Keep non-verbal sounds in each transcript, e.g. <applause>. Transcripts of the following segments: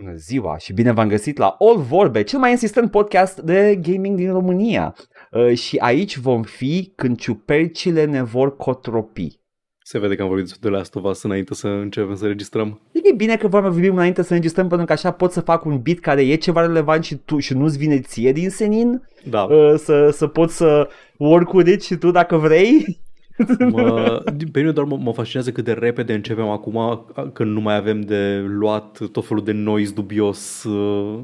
Bună ziua și bine v-am găsit la All Vorbe, cel mai insistent podcast de gaming din România. Uh, și aici vom fi când ciupercile ne vor cotropi. Se vede că am vorbit de Last of Us înainte să începem să registrăm. E bine că vorbim înainte să înregistrăm pentru că așa pot să fac un bit care e ceva relevant și, tu, și nu-ți vine ție din senin. Da. Uh, să, să pot să work with it și tu dacă vrei. <laughs> Mă, pe mine doar mă, mă fascinează cât de repede începem acum când nu mai avem de luat tot felul de noise dubios uh,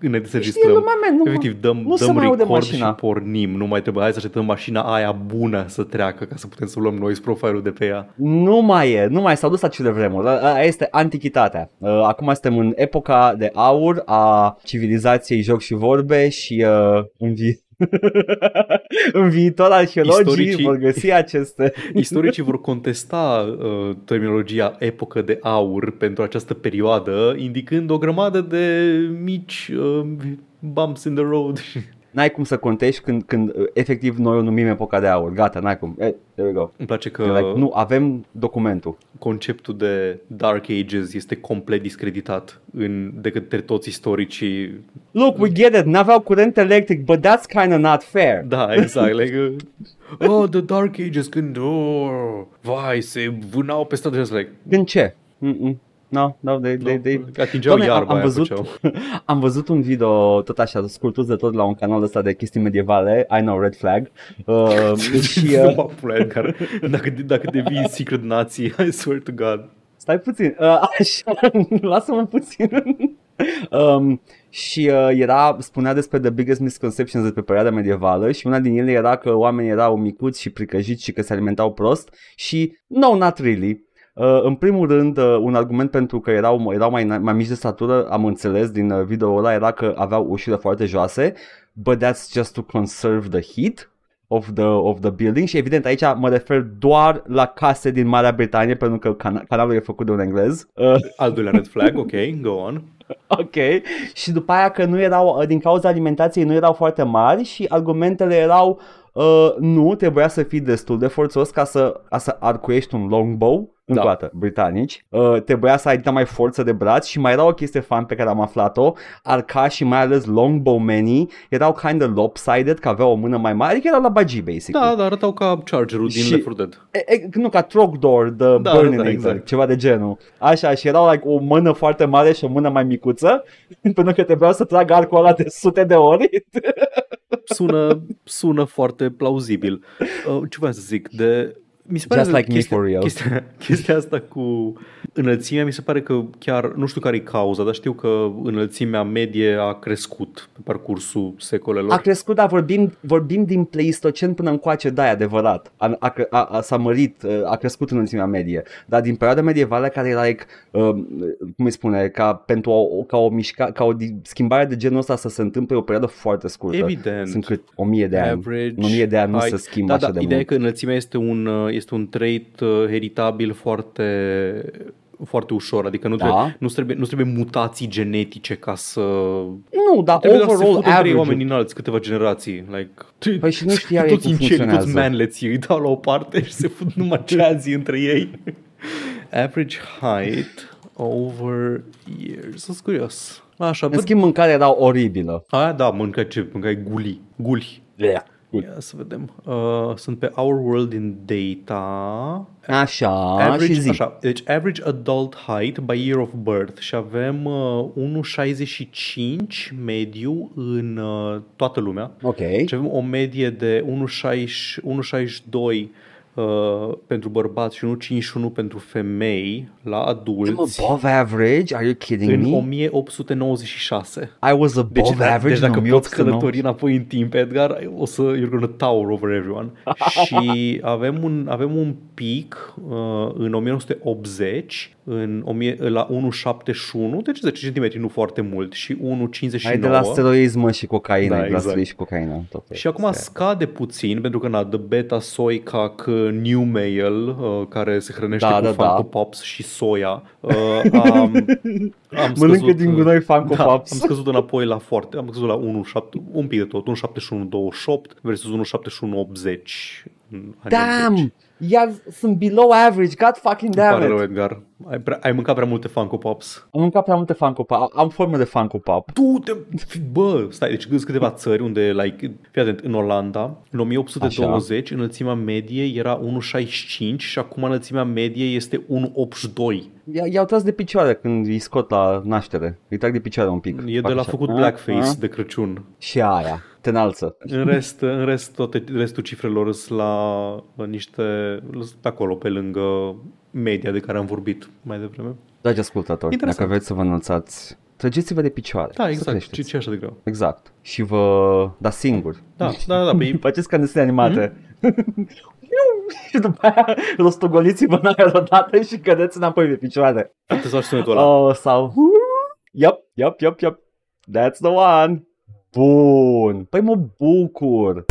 înainte să Știi, registrăm. lumea mea, nu, Efectiv, dăm, nu se dăm mai aude record mașina. și pornim. Nu mai trebuie, hai să așteptăm mașina aia bună să treacă ca să putem să luăm noise profile-ul de pe ea. Nu mai e, nu mai s-au dus acele vremuri. A- Aia este antichitatea. Uh, Acum suntem în epoca de aur a civilizației joc și vorbe și uh, în, vi- <laughs> în viitor arheologii Istoricii- vor găsi aceste... <laughs> Istoricii vor contesta uh, terminologia epocă de aur pentru această perioadă, indicând o grămadă de mici uh, bumps in the road. <laughs> N-ai cum să contești când, când uh, efectiv noi o numim epoca de aur. Gata, n-ai cum. Eh, there we go. Îmi place că You're Like, nu, avem documentul. conceptul de Dark Ages este complet discreditat în, de către toți istoricii. Look, we get it, n-aveau curent electric, but that's kind of not fair. Da, exact. like, uh, oh, the Dark Ages când, oh, vai, se vânau pe stradă și like, Când ce? Mm-mm. No, no, they, they, they, atingeau Doamne, am- iarba am aia, văzut, făceau. <laughs> am văzut un video tot așa, scurtuz de tot la un canal ăsta de chestii medievale, I know, red flag. Uh, <laughs> și, Nu uh, mă pula, Edgar. Dacă, dacă devii secret nazi, I swear to God. stai puțin, uh, <laughs> așa, lasă-mă puțin. um, și uh, era, spunea despre the biggest misconceptions despre perioada medievală și una din ele era că oamenii erau micuți și pricăjiți și că se alimentau prost și no, not really. Uh, în primul rând, uh, un argument pentru că erau, erau mai, mai mici de statură, am înțeles din uh, video ăla, era că aveau ușile foarte joase, but that's just to conserve the heat of the, of the building și evident aici mă refer doar la case din Marea Britanie pentru că can- canalul e făcut de un englez. Uh, <laughs> Al doilea red flag, ok, go on. <laughs> ok. Și după aia că nu erau, uh, din cauza alimentației nu erau foarte mari și argumentele erau uh, nu, trebuia să fii destul de forțos ca să, ca să arcuiești un longbow încă o Da. dată, britanici, uh, trebuia să ai dita mai forță de braț și mai era o chestie fan pe care am aflat-o, arca și mai ales longbowmenii erau kind of lopsided, că aveau o mână mai mare, adică erau la bagi, basic. Da, dar arătau ca Chargerul din Și- Left 4 Dead. E, e, nu, ca Trogdor, The Da, da, da, Burninator, exact. ceva de genul. Așa, și erau like, o mână foarte mare și o mână mai micuță, <laughs> pentru că trebuia să tragă arcul ăla de sute de ori. <laughs> Sună, sună foarte plauzibil. Uh, ce vreau să zic? De, mi se pare Just că like me chestia, for real. Chestia, <laughs> chestia asta cu înălțimea mi se pare că chiar, nu știu care e cauza, dar știu că înălțimea medie a crescut pe parcursul secolelor. A crescut, dar vorbim, vorbim din Pleistocen până încoace, da, e adevărat. A, a, a, a, s-a mărit, uh, a crescut înălțimea medie. Dar din perioada medievală care era, like, uh, cum îi spune, ca pentru o, ca o, mișca, ca o di- schimbare de genul ăsta să se întâmple o perioadă foarte scurtă. Evident. Sunt cât o mie de ani. Average În o mie de ani nu height. se schimbă da, așa da, de Ideea mult. e că înălțimea este un, uh, este un trait uh, heritabil foarte foarte ușor, adică nu, Da. trebuie, nu, trebuie, nu trebuie mutații genetice ca să... Nu, dar Trebuie doar să se overall fudă trei average oameni înalți câteva generații. Like, Păi și nu știau ei <laughs> toți cum inceri, toți funcționează. manleții îi dau la o parte și se fut numai ceazi <laughs> între ei. Average height over years. Sunt curios. Așa, În văd. schimb, mâncarea era oribilă. Aia da, mâncai ce? Mâncai guli. Guli. Yeah. Ia să vedem. Uh, sunt pe Our World in Data. Așa, Average, și zi. așa, deci average adult height by year of birth și avem uh, 1,65 mediu în uh, toată lumea. Ok. Deci avem o medie de 1,60 1,62 uh, pentru bărbați și 1,51 pentru femei la I'm adulți above average? Are you kidding în me? 1896. Și was above Deci, da, average deci dacă în poți 1890. călători înapoi în timp, Edgar, o să you're gonna tower over everyone. <laughs> și avem un, avem un pic uh, în 1980 în 1000, la 1,71, deci 10 cm, nu foarte mult, și 1,59. Hai de la steroizi, mă, și cocaină. Da, Da, de la exact. steroizi și cocaină. Tot Și acum scade puțin pentru că na, The Beta Soy Cac uh, New Mail uh, care se hrănește Da, cu da, Funko da. Pops și soia uh, <laughs> am, am Mănâncă scăzut, din gunoi Funko da, Pops. am scăzut înapoi la foarte am scăzut la 1,7 un pic de tot 1,71,28 versus 1,71,80 în anii Damn! 80. Iar sunt below average, god fucking Îmi damn pare rău, it. Edgar. Ai, prea, ai mâncat prea multe Funko Pops. Am mâncat prea multe Funko Pop, am formă de Funko Pop. Du-te, bă, stai, deci gândi câteva țări unde, like, fii atent, în Olanda, în 1820, Așa. înălțimea medie era 1,65 și acum înălțimea medie este 1,82. I- I-au tras de picioare când îi scot la naștere. Îi trag de picioare un pic. E Fac de la așa. făcut A, blackface a. de Crăciun. Și aia, te înalță. În rest, în rest toate, restul cifrelor sunt la niște, sunt pe acolo, pe lângă media de care am vorbit mai devreme. Dragi ascultători, Interesant. dacă vreți să vă înălțați, trăgeți-vă de picioare. Da, să exact. creșteți. Ce, ce e așa de greu? Exact. Și vă dați singuri. Da, da, da, pe Faceți ca în desene animate. și <laughs> după aia rostogoliți-vă în aer odată și cădeți înapoi pe picioare. te faci sunetul ăla. Oh, sau... Yep, yep, yep, yep. That's the one. Bun. Păi mă bucur.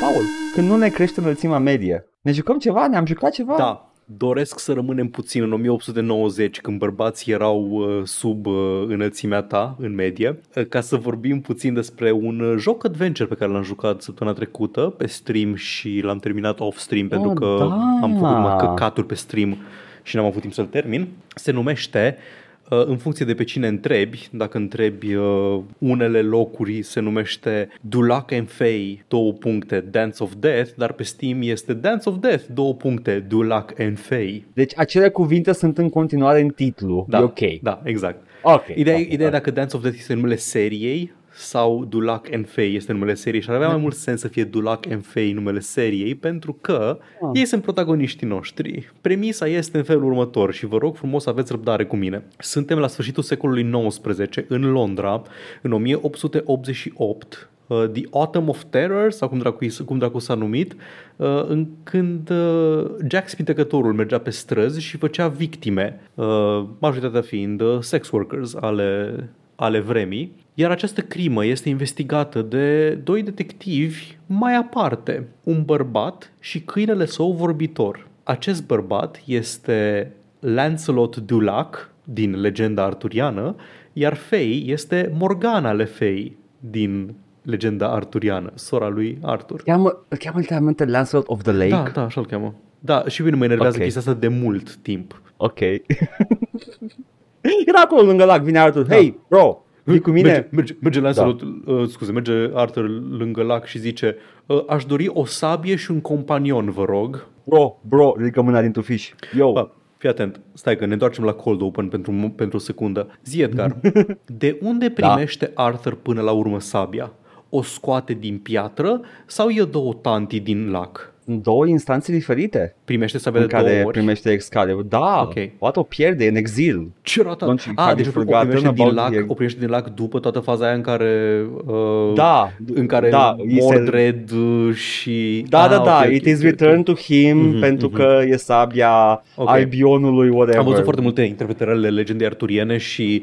Paul, când nu ne crește înălțimea medie, ne jucăm ceva? Ne-am jucat ceva? Da, doresc să rămânem puțin în 1890 când bărbații erau uh, sub uh, înălțimea ta în medie uh, ca să vorbim puțin despre un uh, joc adventure pe care l-am jucat săptămâna trecută pe stream și l-am terminat off-stream pentru Oh, că da. am făcut numai căcaturi pe stream și n-am avut timp să-l termin. Se numește uh, în funcție de pe cine întrebi, dacă întrebi uh, unele locuri se numește Dulac and Fey, două puncte, Dance of Death, dar pe Steam este Dance of Death, două puncte, Dulac and Fey. Deci acele cuvinte sunt în continuare în titlu. Da, E ok. Da, exact. Ok. Ideea, ok, ideea e ok. dacă Dance of Death este numele seriei sau Dulac and Fey este numele seriei și ar avea mai mult sens să fie Dulac and Fey numele seriei pentru că Ah. ei sunt protagoniștii noștri. Premisa este în felul următor și vă rog frumos să aveți răbdare cu mine. Suntem la sfârșitul secolului XIX în Londra, în 1888, uh, The Autumn of Terror, sau cum dracu, cum dracu s-a numit, uh, în când uh, Jack Spintecătorul mergea pe străzi și făcea victime, uh, majoritatea fiind uh, sex workers ale, ale vremii. Iar această crimă este investigată de doi detectivi mai aparte, un bărbat și câinele său vorbitor. Acest bărbat este Lancelot Dulac din legenda arturiană, iar Fey este Morgana Le Fey din legenda arturiană, sora lui Arthur. Cheamă, îl cheamă literalmente Lancelot of the Lake. Da, da, așa-l cheamă. Da, și bine mă enervează Ok. chestia asta de mult timp. Ok. <laughs> <laughs> Era acolo lângă lac, vine Arthur. Hei, bro, vii cu mine? Merge, merge, merge Lancelot, da. uh, scuze, merge Arthur lângă lac și zice uh, aș dori o sabie și un companion, vă rog. Bro, bro, ridică mâna din tufiș. Yo. Bă, fii atent, stai că ne întoarcem la Cold Open pentru, pentru o secundă. Zi, Edgar, <laughs> de unde primește da. Arthur până la urmă sabia? O scoate din piatră sau e două tanti din lac? Sunt două instanțe diferite Primește sabia în de două care ori? primește Excalibur. Da, Ok. poate o pierde în exil. Ce rata? Don't you- A, have deci you o forgotten primește, din about lac, the- o primește din lac după toată faza aia în care uh, Da, în care da, îi se- Mordred uh, și Da, Ah, da, da, ok, ok, it is ok, returned to him Mhm, pentru mhm. că e sabia Ok. Albionului, whatever. Am văzut foarte multe interpretări ale legendei arturiene și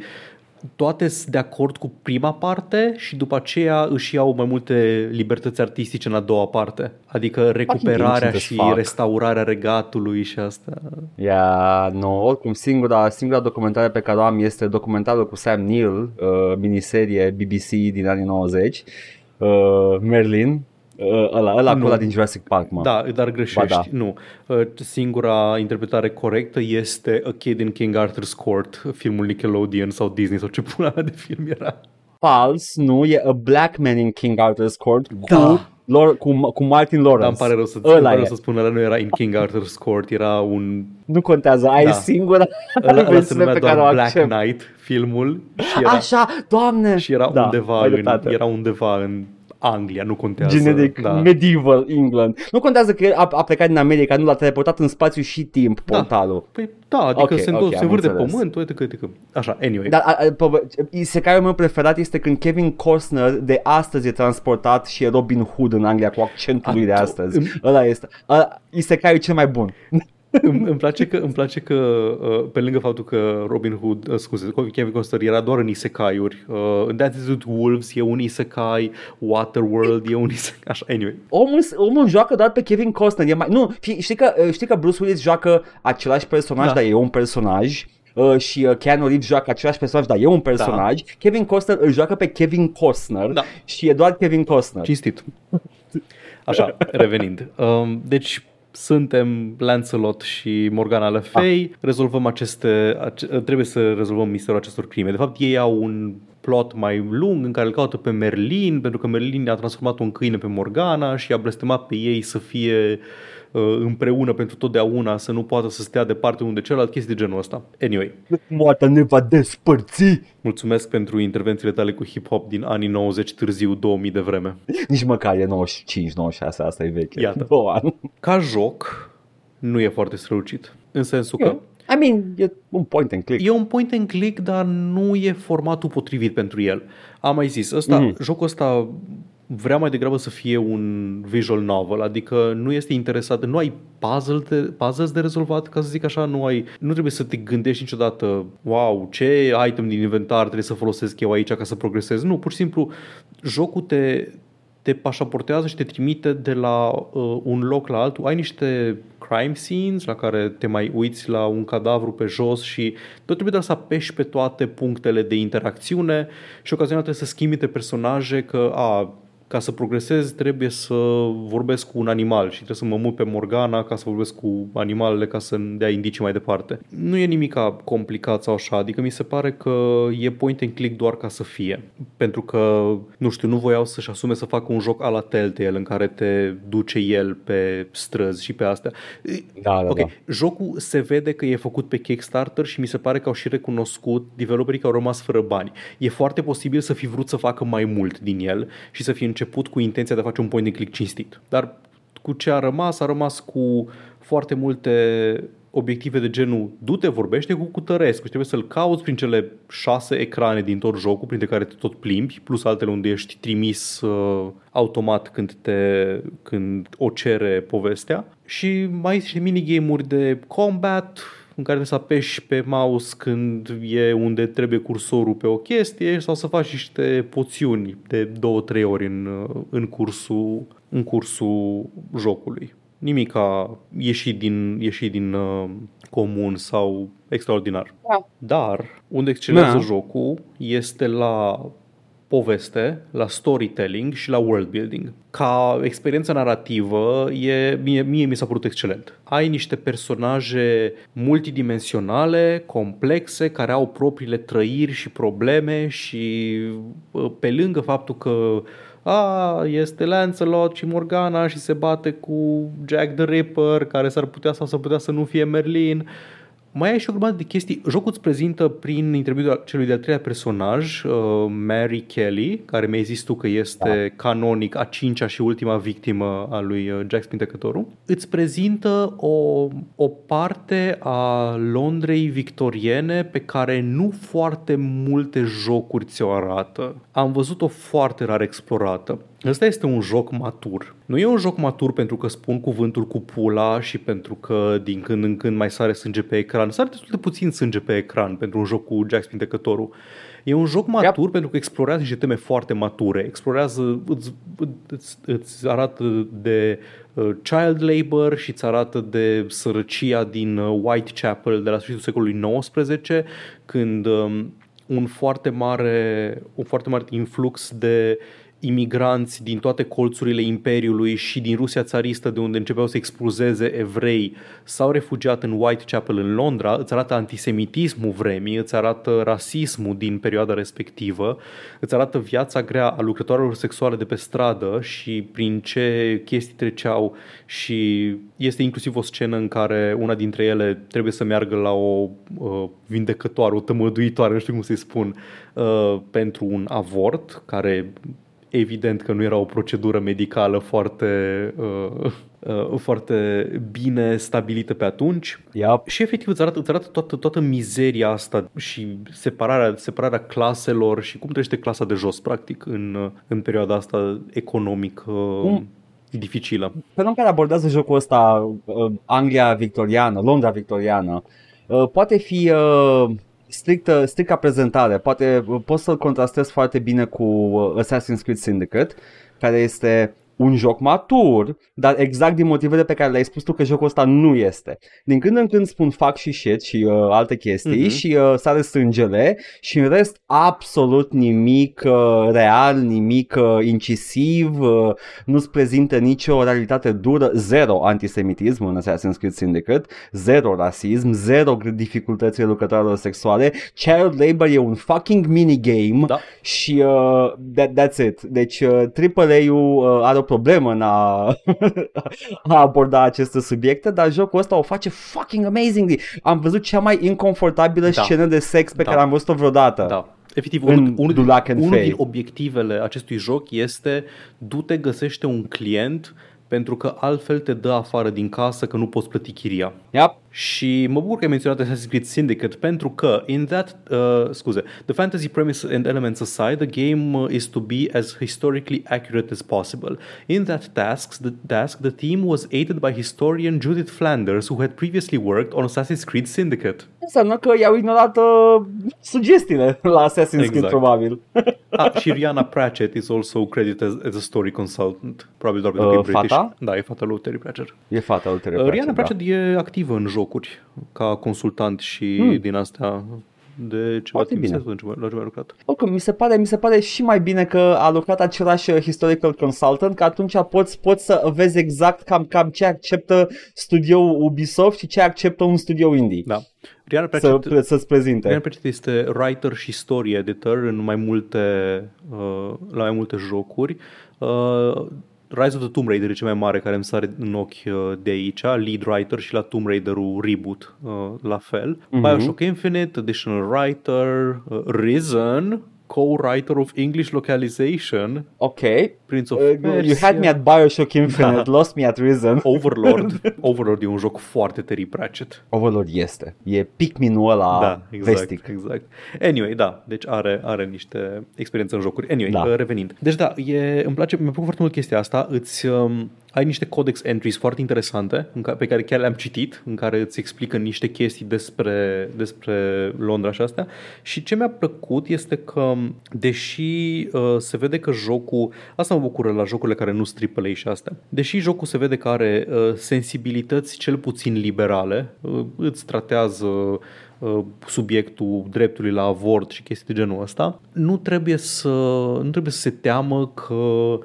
toate sunt de acord cu prima parte și după aceea își iau mai multe libertăți artistice în a doua parte. Adică recuperarea ancient as și fuck. restaurarea regatului și asta. Yeah, no, oricum singura, singura documentare pe care o am este documentarul cu Sam Neill, uh, miniserie BBC din anii 90, uh, Merlin, uh, ăla, ăla cu Nu. ăla din Jurassic Park, mă. Da, dar greșești. Ba da. Nu. Uh, Singura interpretare corectă este A Kid in King Arthur's Court, filmul Nickelodeon sau Disney sau ce pula mea de film era. Fals, nu, e A Black Man in King Arthur's Court cu, Da. Lor, cu, cu Martin Lawrence. Dar îmi pare rău să, îmi Ăla pare e. rău să spun, ăla nu era in King Arthur's Court, era un... Nu contează, ai Da. singura Ăla, ăla se versiune numea pe care o doar Black accept. Knight, filmul, și era, Așa, doamne! și era, da, undeva ai în, dreptate. era undeva în Anglia, nu contează. Generic, da. medieval England. Nu contează că a, a plecat din America, nu l-a teleportat în spațiu și timp, Da. portalul. Păi da, adică Ok, se, ok, okay, se am vârte înțeles. pământ, uite că, uite că... Așa, anyway. Dar a, a, pă- isekai meu preferat este când Kevin Costner de astăzi e transportat și e Robin Hood în Anglia cu accentul lui de Ato- astăzi. îmi- Ăla este. Ăla, isekai cel mai bun. Îmi, îmi place că, îmi place că uh, pe lângă faptul că Robin Hood, uh, scuze, Kevin Costner era doar în isekai-uri, uh, în Dances with Wolves e un isekai, Waterworld e un isekai, așa, anyway. Omul, omul joacă doar pe Kevin Costner. E mai, nu, știi că, uh, știi că Bruce Willis joacă același personaj, da. dar e un personaj uh, și uh, Keanu Reeves joacă același personaj, dar e un personaj. Da. Kevin Costner îl joacă pe Kevin Costner da. și e doar Kevin Costner. Cinstit. Așa, revenind. Um, deci, suntem Lancelot și Morgana Le Fay, ah. rezolvăm aceste, ace- trebuie să rezolvăm misterul acestor crime. De fapt, ei au un plot mai lung în care îl caută pe Merlin, pentru că Merlin a transformat un câine pe Morgana și a blestemat pe ei să fie uh, împreună pentru totdeauna, să nu poată să stea departe unde celălalt, chestii de genul ăsta. Anyway. Moartea ne va despărți! Mulțumesc pentru intervențiile tale cu hip-hop din anii 90, târziu 2000 de vreme. Nici măcar e 95, 96, asta e veche. Iată. Două ani. Ca joc, nu e foarte strălucit. În sensul că I mean, e un point and click. E un point and click, dar nu e formatul potrivit pentru el. Am mai zis, ăsta, mm. jocul ăsta vrea mai degrabă să fie un visual novel, adică nu este interesat, nu ai puzzle de, puzzles de rezolvat, ca să zic așa, nu ai, nu trebuie să te gândești niciodată, wow, ce item din inventar trebuie să folosesc eu aici ca să progresez. Nu, pur și simplu, jocul te, te pașaportează și te trimite de la uh, un loc la altul. Ai niște crime scenes la care te mai uiți la un cadavru pe jos și tot trebuie doar să apeși pe toate punctele de interacțiune și ocazional trebuie să schimbi de personaje că a, ca să progresez trebuie să vorbesc cu un animal și trebuie să mă mut pe Morgana ca să vorbesc cu animalele ca să-mi dea indicii mai departe. Nu e nimic complicat sau așa, adică mi se pare că e point and click doar ca să fie. Pentru că, nu știu, nu voiau să-și asume să facă un joc a la Telltale în care te duce el pe străzi și pe astea. Da, da, ok, da. jocul se vede că e făcut pe Kickstarter și mi se pare că au și recunoscut developerii că au rămas fără bani. E foarte posibil să fi vrut să facă mai mult din el și să fi început cu intenția de a face un point and click cinstit. Dar cu ce a rămas, a rămas cu foarte multe obiective de genul du-te, vorbește cu Cutărescu și trebuie să-l cauți prin cele șase ecrane din tot jocul, printre care te tot plimbi, plus altele unde ești trimis uh, automat când, te, când o cere povestea. Și mai sunt și minigame-uri de combat, în care să apeși pe mouse când e unde trebuie cursorul pe o chestie sau să faci niște poțiuni de 2-3 ori în, în, cursul, în cursul jocului. Nimic a ieșit din, ieșit din uh, comun sau extraordinar. Da. Dar unde excelează Da. jocul este la poveste, la storytelling și la world building. Ca experiență narrativă, e, mie, mie mi s-a părut excelent. Ai niște personaje multidimensionale, complexe, care au propriile trăiri și probleme și uh, pe lângă faptul că a, este Lancelot și Morgana și se bate cu Jack the Ripper, care s-ar putea sau s-ar putea să nu fie Merlin, mai ai și o grămadă de chestii. Jocul îți prezintă prin intermediul celui de-al treilea personaj, uh, Mary Kelly, care mi-ai zis tu că este da. canonic a cincea și ultima victimă a lui uh, Jack Spintecătorul. Îți prezintă o, o parte a Londrei victoriene pe care nu foarte multe jocuri ți-o arată. Am văzut-o foarte rar explorată. Ăsta este un joc matur. Nu e un joc matur pentru că spun cuvântul cu pula și pentru că din când în când mai sare sânge pe ecran. Sare destul de puțin sânge pe ecran pentru un joc cu Jack Spintecătorul. E un joc matur yep. pentru că explorează niște teme foarte mature. Explorează, îți, îți, îți arată de uh, child labor și îți arată de sărăcia din uh, Whitechapel de la sfârșitul secolului XIX, când um, un foarte mare, un foarte mare influx de imigranți din toate colțurile Imperiului și din Rusia țaristă, de unde începeau să expulzeze evrei, s-au refugiat în Whitechapel în Londra, îți arată antisemitismul vremii, îți arată rasismul din perioada respectivă, îți arată viața grea a lucrătoarelor sexuale de pe stradă și prin ce chestii treceau. Și este inclusiv o scenă în care una dintre ele trebuie să meargă la o uh, vindecătoare, o tămăduitoare, nu știu cum să-i spun, uh, pentru un avort, care evident că nu era o procedură medicală foarte, uh, uh, foarte bine stabilită pe atunci. Yep. Și efectiv îți arată, îți arată toată, toată mizeria asta și separarea, separarea claselor și cum trăiește clasa de jos, practic, în, în perioada asta economică. Cum, dificilă. Felul în care abordează jocul ăsta uh, Anglia victoriană, Londra victoriană, uh, poate fi uh, strict, strict ca prezentare, poate uh, poți să-l contrastezi foarte bine cu uh, Assassin's Creed Syndicate, care este un joc matur, dar exact din motivele pe care le-ai spus tu că jocul ăsta nu este. Din când în când spun fac și shit și uh, alte chestii mm-hmm. și uh, sare strângele și în rest absolut nimic uh, real, nimic uh, incisiv, uh, nu-ți prezintă nicio realitate dură, zero antisemitism în Assassin's Creed Syndicate, zero rasism, zero dificultăți lucrătorilor sexuale, child labor e un fucking minigame Da. și uh, that, that's it. Deci uh, AAA-ul uh, are o problemă în a, <laughs> a aborda aceste subiecte, dar jocul ăsta o face fucking amazingly. Am văzut cea mai inconfortabilă Da. scenă de sex pe Da. care am văzut-o vreodată. Da. Efectiv, În unul, unul, din, Dulac and unul Fay. din obiectivele acestui joc este du-te, găsește un client pentru că altfel te dă afară din casă că nu poți plăti chiria. Yep. Și mă bucur că ai menționat Assassin's Creed Syndicate pentru că in that, uh, scuze, the fantasy premise and elements aside, the game uh, is to be as historically accurate as possible. In that task, the, task, the team was aided by historian Judith Flanders, who had previously worked on Assassin's Creed Syndicate. Înseamnă că i-au ignorat uh, sugestiile <laughs> la Assassin's Creed Exact. probabil. Ah, și Rihanna Pratchett is also credited as, as a story consultant. Probabil doar pentru Uh, că e British. fata? Da, e fata lui Terry Pratchett. E fata lui Terry Uh, Pratchett, Rihanna da. Pratchett e activă în jocuri ca consultant și Hmm. din astea de ceva Foarte timp bine. la ce mai- la ce mai lucrat. Oricum, mi se, pare, mi se pare și mai bine că a lucrat același uh, historical consultant, că atunci poți, poți să vezi exact cam, cam ce acceptă studioul Ubisoft și ce acceptă un studio indie. Da. Rihanna Să, Pratchett, să-ți prezinte. Rihanna Pratchett este writer și story editor în mai multe, uh, la mai multe jocuri. Uh, Rise of the Tomb Raider e cel mai mare care îmi sare în ochi uh, de aici, lead writer și la Tomb Raider-ul Reboot uh, la fel. Mhm. Bioshock Infinite, additional writer, uh, Risen, co-writer of English localization, Ok. Prince of Uh, Persia. you had me at <laughs> Bioshock Infinite, Da. lost me at Risen. <laughs> Overlord. <laughs> Overlord e un joc foarte Terry Pratchett. Overlord este. E Pikmin-ul ăla da, exact, vestic. exact. Anyway, da, deci are, are niște experiență în jocuri. Anyway, Da. da. revenind. Deci da, e, îmi place, mi-a plăcut foarte mult chestia asta. Îți, um, ai niște codex entries foarte interesante în ca, pe care chiar le-am citit, în care îți explică niște chestii despre, despre Londra și astea. Și ce mi-a plăcut este că, deși uh, se vede că jocul, asta mă bucură la jocurile care nu sunt AAA și astea, deși jocul se vede că are uh, sensibilități cel puțin liberale, uh, îți tratează uh, subiectul dreptului la avort și chestii de genul ăsta, nu trebuie să, nu trebuie să se teamă că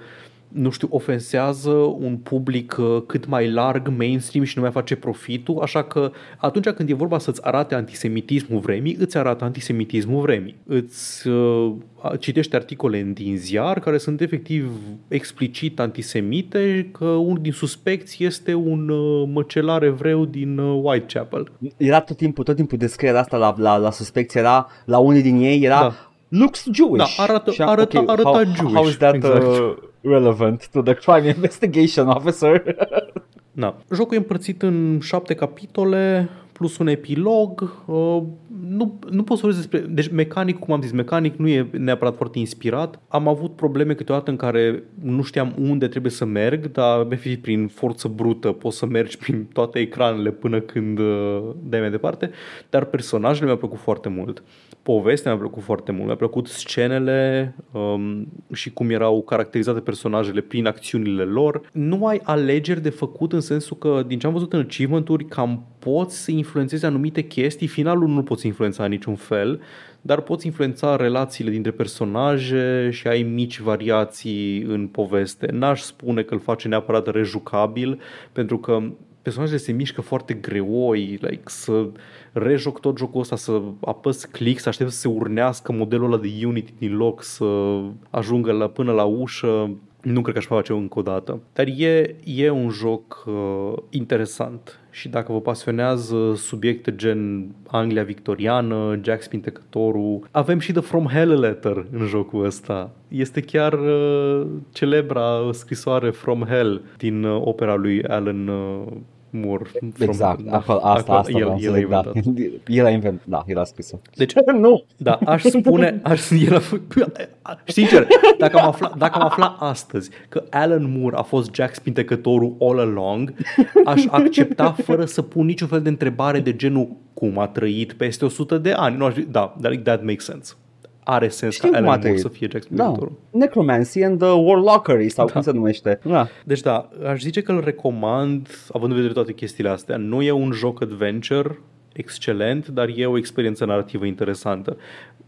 nu știu, ofensează un public uh, cât mai larg, mainstream și nu mai face profitul, așa că atunci când e vorba să-ți arate antisemitismul vremii, îți arată antisemitismul vremii. Îți uh, citești articole din ziar care sunt efectiv explicit antisemite, că unul din suspecți este un uh, măcelar evreu din uh, Whitechapel. Era tot timpul, tot timpul descrierea asta la, la, la suspecți, era, la unii din ei era Da. looks Jewish. Da, arată- Și am- arăta- ok, arăta how, Jewish, How is that exact. uh, relevant to the crime investigation officer? <laughs> Da. Jocul e împărțit în șapte capitole plus un epilog. Uh, nu, nu pot să vorbesc despre... Deci mecanic, cum am zis, mecanic nu e neapărat foarte inspirat. Am avut probleme câteodată în care nu știam unde trebuie să merg, dar efectiv prin forță brută poți să mergi prin toate ecranele până când uh, dai mai departe. Dar personajele mi-au plăcut foarte mult. Povestea mi-a plăcut foarte mult. Mi-a plăcut scenele um, și cum erau caracterizate personajele prin acțiunile lor. Nu ai alegeri de făcut în sensul că, din ce am văzut în achievement-uri, cam poți să influențezi anumite chestii. Finalul nu poți influența în niciun fel, dar poți influența relațiile dintre personaje și ai mici variații în poveste. N-aș spune că îl face neapărat rejucabil, pentru că personajele se mișcă foarte greoi, like, să rejoc tot jocul ăsta, să apăs click, să aștept să se urnească modelul ăla de Unity din loc, să ajungă la, până la ușă, nu cred că aș face încă o dată. Dar e, e un joc uh, interesant și dacă vă pasionează subiecte gen Anglia victoriană, Jack Spintecătorul, avem și The From Hell Letter în jocul ăsta. Este chiar uh, celebra scrisoare From Hell din uh, opera lui Alan uh, Moore. Exact, from, acolo, asta, acolo, asta el, vreau să el a zic, da. inventat. El a inventat, da, el a scris-o. Deci, <laughs> nu! da, aș <laughs> spune, aș, el a, fă- sincer, dacă am, aflat, dacă am aflat astăzi că Alan Moore a fost Jack Spintecătorul all along, aș accepta fără să pun niciun fel de întrebare de genul cum a trăit peste 100 de ani. Nu aș, da, that, that makes sense. Are sens Știu ca cum Alan a Moore trăit. să fie Jack Da, Spintecătorul. Necromancy and the Warlockery sau cum se numește. Da. Deci da, aș zice că îl recomand, având în vedere toate chestiile astea. Nu e un joc adventure excelent, dar e o experiență narrativă interesantă.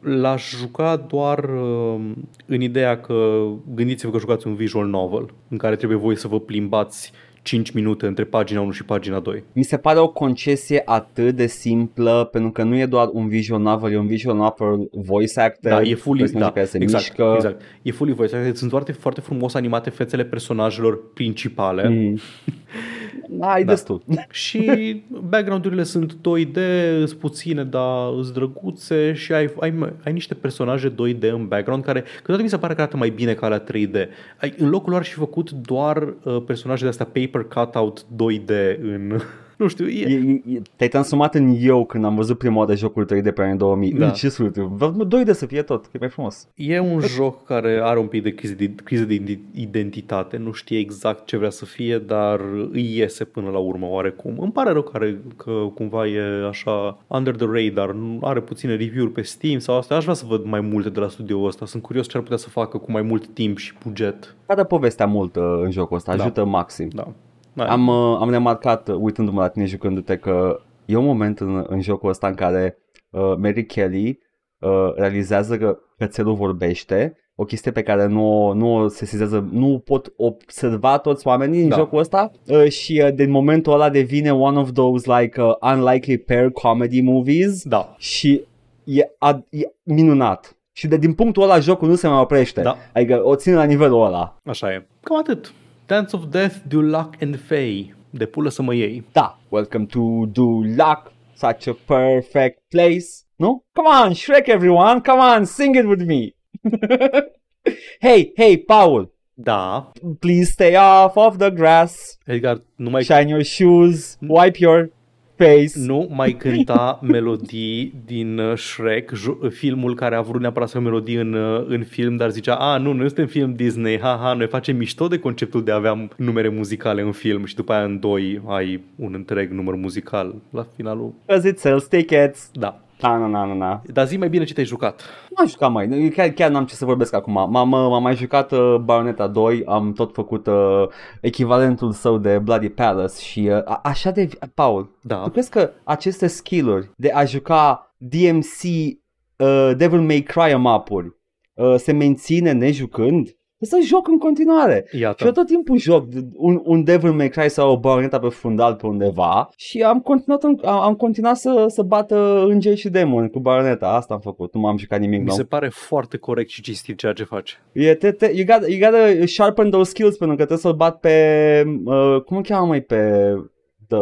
L-aș juca doar uh, în ideea că gândiți-vă că jucați un visual novel în care trebuie voi să vă plimbați 5 minute între pagina 1 și pagina 2. Mi se pare o concesie atât de simplă, pentru că nu e doar un visual novel, e un visual novel voice actor, Da, e fully, personaje da, care se exact, mișcă. exact. E fully voice. acted. Sunt foarte, foarte frumos animate fețele personajelor principale. Mm. <laughs> Da, ai Da. destul. <laughs> Și background-urile sunt 2D, sunt puține, dar sunt drăguțe și ai, ai, ai niște personaje 2D în background care câteodată mi se pare că arată mai bine ca la 3D. Ai, în locul lor ar fi făcut doar uh, personaje de astea paper cutout 2D în... <laughs> <laughs> Nu știu, e, E, e, te-ai transformat în eu când am văzut prima oară jocul 3D pe anii 2000. Da. Da. Ce surt, vreau 2D să fie tot, că e mai frumos. e un joc care are un pic de criză de, criză de identitate, nu știe exact ce vrea să fie, dar îi iese până la urmă oarecum. Îmi pare rău care, că cumva e așa under the radar, nu are puține review-uri pe Steam sau asta. Aș vrea să văd mai multe de la studioul ăsta. Sunt curios ce ar putea să facă cu mai mult timp și buget. Care povestea multă în jocul ăsta, Da. ajută maxim. Da. Da. Am, uh, am remarcat, uh, uitându-mă la tine jucându-te, că e un moment în, în jocul ăsta în care uh, Mary Kelly uh, realizează că cățelul vorbește, o chestie pe care nu, o- nu o sesizează, nu o pot observa toți oamenii în Da. jocul ăsta uh, și uh, din momentul ăla devine one of those like uh, unlikely pair comedy movies Da. și e, ad, e minunat. Și de din punctul ăla jocul nu se mai oprește. Da. Adică o ține la nivelul ăla. Așa e. Cam atât. Dance of Death, Do Luck and Fay. De pulă să mă iei. Da, welcome to Dulac, such a perfect place. No? Come on, Shrek everyone, come on, sing it with me. <laughs> hey, hey, Paul, Da. please stay off of the grass, Edgar, nu mai shine your shoes, wipe your face. Nu mai cânta melodii din uh, Shrek, ju- filmul care a vrut neapărat să fie melodii în, uh, în film, dar zicea, a, nu, noi suntem film Disney, haha, noi facem mișto de conceptul de a avea numere muzicale în film și după aia în doi ai un întreg număr muzical la finalul. Because it sells tickets. Da. Na, na, na, na, na. Dar zi mai bine ce te-ai jucat. Nu am jucat mai, chiar, chiar n-am ce să vorbesc acum. M-am, m-am mai jucat uh, Bayonetta 2, am tot făcut uh, echivalentul său de Bloody Palace și uh, a- așa de... Paul, Tu Da. crezi că aceste skill-uri de a juca DMC uh, Devil May Cry mapuri uh, se menține nejucând? Să joc în continuare. Și eu Iată. tot timpul joc un, un Devil May Cry sau o Bayonetta pe fundal pe undeva și am continuat, în, am, am continuat să, să bată îngeri și demoni cu Bayonetta. Asta am făcut, nu m-am jucat nimic Mi nou. se pare foarte corect și cinstit ceea ce faci. E, te, te, you, got, you gotta sharpen those skills pentru că trebuie să-l bat pe, uh, cum îl cheamă mai pe the,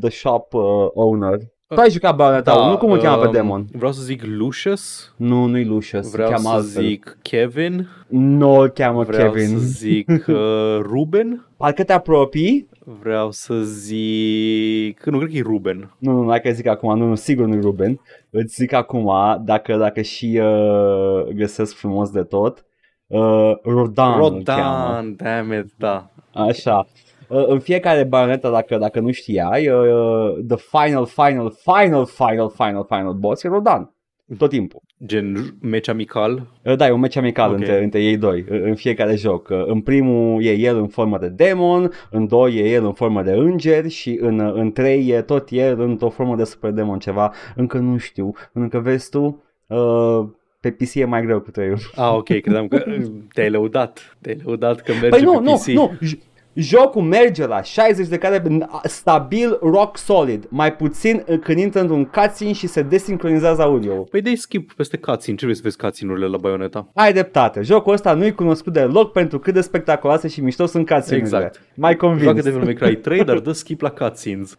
the shop uh, owner? Tu ai jucat Bayonetta, da, nu cum îl cheamă pe um, demon. Vreau să zic Lucius, Nu, nu-i Lucius, vreau îl cheamă să altfel. zic Kevin, Nu îl cheamă vreau Kevin. să zic <laughs> uh, Ruben, Parcă te apropii? vreau să zic... Nu, cred că e Ruben. Nu, nu, hai că zic acum, nu, nu, sigur nu-i Ruben. Îți zic acum, dacă, dacă și uh, găsesc frumos de tot, uh, Rodan, îl cheamă. Rodan, damn it, da. Așa. Uh, în fiecare Bayonetta, dacă, dacă nu știai, uh, the final, final, final, final, final, final boss e Rodan. Tot timpul. Gen meci amical. Uh, Da, e un meci amical Ok. între, între ei doi, uh, în fiecare joc. Uh, În primul e el în formă de demon, în doi e el în formă de înger și în, uh, în trei e tot el într-o formă de super demon ceva. Încă nu știu. Încă vezi tu, uh, pe PC e mai greu cu trei Ah, ok, credeam că uh, te-ai lăudat. Te-ai lăudat că merge Păi nu, pe nu, PC. nu. J- Jocul merge la 60 de cadre stabil, rock solid. Mai puțin uh, când intră într-un cutscene și se desincronizează audio. Păi dai skip peste cutscene. Ce vrei să vezi cutscene-urile la Bayonetta? Ai dreptate. Jocul ăsta nu-i cunoscut deloc pentru cât de spectaculoase și mișto sunt cutscene Exact. Mai Joacă convins. Devil May Cry <laughs> 3, dar dă skip la cutscenes.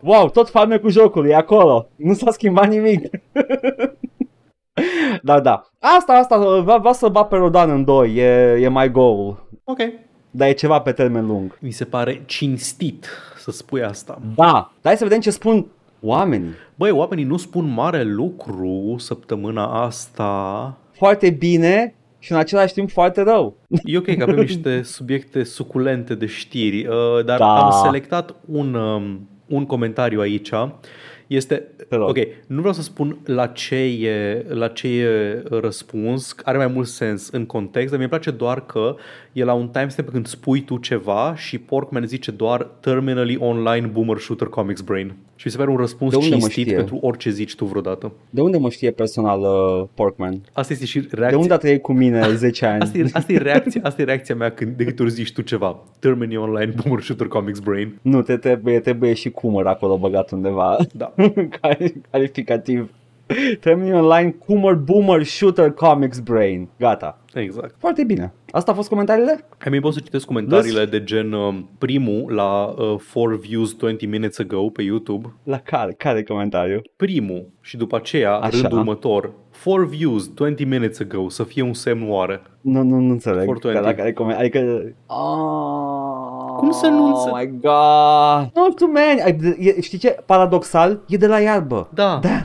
Wow, tot farmecul jocului e acolo. Nu s-a schimbat nimic. <laughs> da, da. Asta, asta, vreau, vreau să bat pe Rodan în doi. E, e mai goal. Ok. Dar e ceva pe termen lung. Mi se pare cinstit să spui asta. Da, dar hai să vedem ce spun oamenii. Băi, oamenii nu spun mare lucru săptămâna asta. Foarte bine și în același timp foarte rău. E ok că avem <laughs> niște subiecte suculente de știri, uh, dar Da. am selectat un, um, un comentariu aici. Este, Te rog. ok, nu vreau să spun la ce, e, la ce e răspuns, are mai mult sens în context, dar mi-e place doar că e la un timestamp când spui tu ceva și Porkman zice doar Terminally Online Boomer Shooter Comics Brain. Și mi se pare un răspuns De unde mă cinstit știe? pentru orice zici tu vreodată. De unde mă știe personal uh, Porkman? Asta este și De reacția. unde a trăit cu mine <laughs> 10 ani? Asta e, asta, e reacția, asta e reacția mea când de câte ori zici tu ceva. Termini online, boomer shooter comics brain. Nu, te trebuie, trebuie și cumăr acolo băgat undeva. Da. <laughs> Cali- Calificativ. Termini online, cumăr, boomer, shooter, comics, brain. Gata. Exact. Foarte bine. Asta a fost comentariile? Ai mai pot să citesc comentariile de gen uh, primul la uh, 4 views 20 minutes ago pe YouTube. La care? Care comentariu? Primul și după aceea Așa. rândul următor. 4 views 20 minutes ago să fie un semn oare. Nu, nu, nu înțeleg. 420. Că la care coment... Adică... Oh, Cum să nu înțeleg? Oh my god. Nu, tu, man. Ai- e- Știi ce? Paradoxal, e de la iarbă. Da. Da.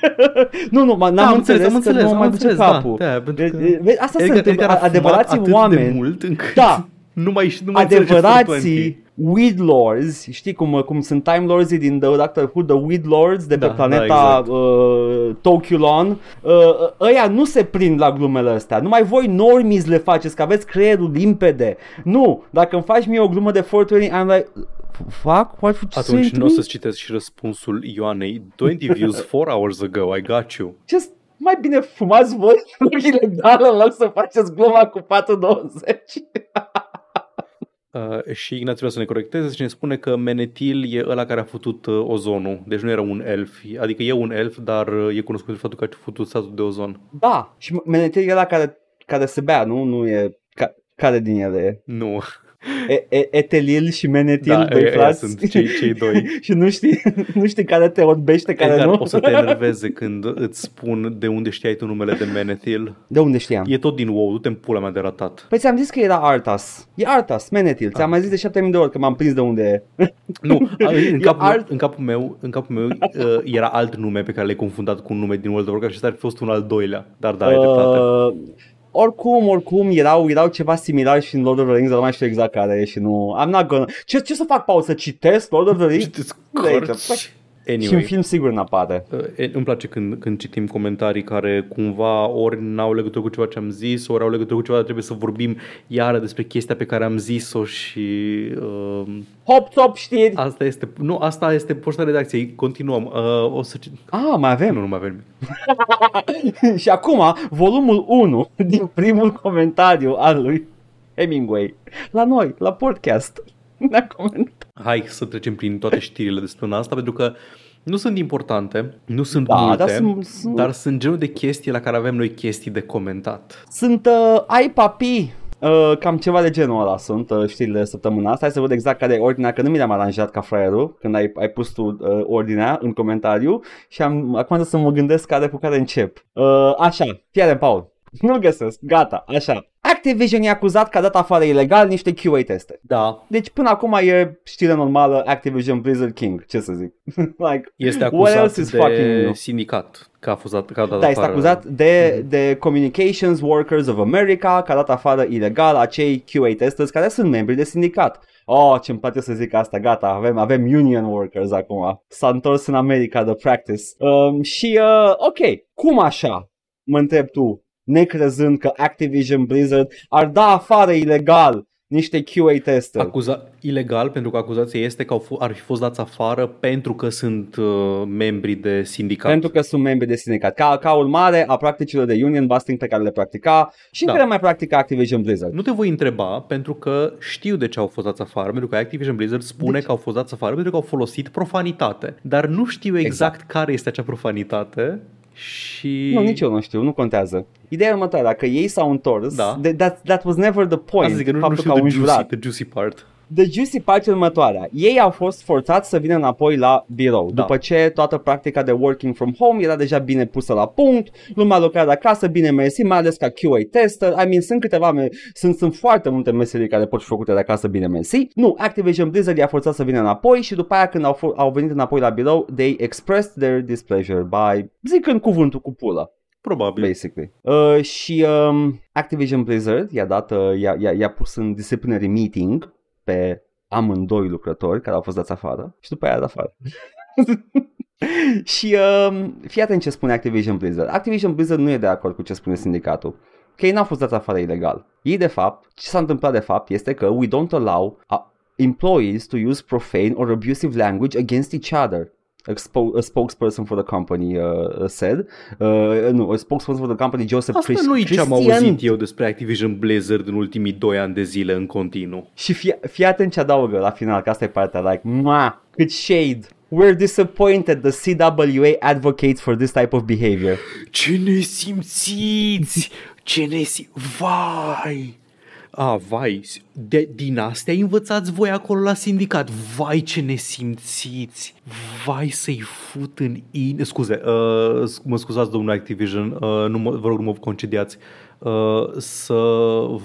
<laughs> nu, nu, m- n-am Da, am înțeles, înțeles, am că înțeles, nu am mai duce înțeles, da. capul. Da, pentru că- E- e- Asta se Edgar- întâmplă. Edgar a fumat Adevărații atât oameni. de mult încât Da. Nu mai, nu mai înțelege 420. adevărații weed lords, știi cum, cum sunt Time Lords din The Doctor Who, the weed lords de pe Da, planeta da, exact. uh, Tokulon, uh, ăia nu se prind la glumele astea. Numai voi normies le faceți, că aveți creierul limpede. Nu, dacă îmi faci mie o glumă de 420, I'm like, fuck, what would you say Atunci to nu o me? să-ți citesc și răspunsul Ioanei. 20 views <laughs> 4 hours ago, I got you. Just mai bine fumați voi <laughs> în ilegal în loc să faceți gluma cu 420. <laughs> Uh, și Ignațiu vrea să ne corecteze și ne spune că Menetil e ăla care a futut uh, ozonul. Deci nu era un elf. Adică e un elf, dar uh, e cunoscut de faptul că a futut statul de ozon. Da, și Menetil e ăla care, care se bea, nu? Nu e... Ca, care din ele e? Nu. E, e, etelil și menetil, Da, doi ăia- ăia frați. sunt cei- cei doi. <laughs> și nu știi, nu știi care te orbește, care Edgar, nu. o să te enerveze când îți spun de unde știai tu numele de Menetil. De unde știam? E tot din WoW, du-te în pula mea de ratat. Păi ți-am zis că era Artas. E Artas, Menetil. Ți-am mai zis de 7000 de ori că m-am prins de unde e. Nu, a, în <laughs> E capul, alt- în capul meu, în capul meu uh, era alt nume pe care l-ai confundat cu un nume din World of Warcraft și ăsta ar fi fost un al doilea. Dar da, ai dreptate. Uh, oricum, oricum, erau, erau ceva similar și în Lord of the Rings, dar nu mai știu exact care e și nu... I'm not gonna... Ce, ce să fac, Paul, să citesc Lord of the Rings? Și te Like, scorci. Și în Anyway, film sigur n-apare. uh, e- îmi place când, când citim comentarii care cumva ori n-au legătură cu ceva ce am zis, ori au legătură cu ceva, dar trebuie să vorbim iară despre chestia pe care am zis-o și uh, Hop, top, știri! asta este, nu, asta este poșta redacției. Continuăm. Uh, o să cit- Ah, mai avem. nu, nu mai avem. <laughs> și acum, volumul 1 din primul comentariu al lui Hemingway. La noi, la podcast. <laughs> Ne-a comentat. Hai să trecem prin toate știrile despre asta, pentru că nu sunt importante, nu sunt Da, multe, dar sunt- sunt- dar sunt genul de chestii la care avem noi chestii de comentat. Sunt uh, ai papi. Uh, cam ceva de genul ăla sunt uh, știrile de săptămâna asta. Hai să văd exact care e ordinea, că nu mi le-am aranjat ca fraierul când ai, ai pus tu uh, ordinea în comentariu și am, acum trebuie să mă gândesc care cu care încep. Uh, așa, fii Paul. Nu găsesc, gata, așa. Activision e acuzat că a dat afară ilegal niște QA teste. Da, Deci până acum e știre normală Activision Blizzard King, ce să zic. <laughs> like, este What acuzat else is fucking de new? sindicat că a fost că a dat Da, este afară. acuzat de, de Communications Workers of America că a dat afară ilegal acei QA testers care sunt membri de sindicat. Oh, ce-mi place să zic asta, gata, avem, avem union workers acum. S-a întors în America de practice. Um, și, uh, ok, cum așa, mă întreb tu, necrezând că Activision Blizzard ar da afară ilegal niște QA testers? Acuza ilegal pentru că acuzația este că au f- ar fi fost dați afară pentru că sunt uh, membri de sindicat. Pentru că sunt membri de sindicat. Ca, ca urmare a practicilor de union busting pe care le practica și Da. care mai practica Activision Blizzard. Nu te voi întreba pentru că știu de ce au fost dați afară, pentru că Activision Blizzard spune Deci- că au fost dați afară pentru că au folosit profanitate. Dar nu știu exact, exact. care este acea profanitate și... Nu, nici eu nu știu, nu contează. Ideea e următoarea, dacă ei s-au întors, Da. th- that, that was never the point, Asta zic că nu, nu faptul știu că au the juicy, înjurat. the juicy part. The juicy part următoarea. Ei au fost forțați să vină înapoi la birou. Da. După ce toată practica de working from home era deja bine pusă la punct, lumea lucra de acasă, bine mersi, mai ales ca QA tester. I mean, sunt câteva, me- sunt, sunt foarte multe meserii care pot fi făcute de acasă, bine mersi. Nu, Activision Blizzard i-a forțat să vină înapoi și după aia când au, fo- au venit înapoi la birou, they expressed their displeasure by zicând cuvântul cu pulă Probabil. basically. Uh, și um, Activision Blizzard i-a dat, uh, i-a, i-a, i-a pus în disciplinary meeting pe amândoi lucrători care au fost dați afară și după aia dat afară. <laughs> și um, fii atent ce spune Activision Blizzard. Activision Blizzard nu e de acord cu ce spune sindicatul. Că ei n-au fost dați afară ilegal. Ei de fapt, ce s-a întâmplat de fapt este că we don't allow uh, employees to use profane or abusive language against each other. A, spo- a spokesperson for the company uh, said. Uh, nu, a spokesperson for the company, Joseph Asta Chris- nu e ce am Christian. auzit eu despre Activision Blizzard în ultimii doi ani de zile în continuu. Și fii, fii atent ce adaugă la final, că asta e partea, like, ma, cât shade. We're disappointed the CWA advocates for this type of behavior. Ce nesimțiți! Ce nesi... Vai! A, vai, de, din astea învățați voi acolo la sindicat. Vai, ce nesimțiți! Vai să-i fut în in... Scuze, uh, mă scuzați, domnul Activision, uh, nu mă, vă rog, nu mă concediați. Uh, să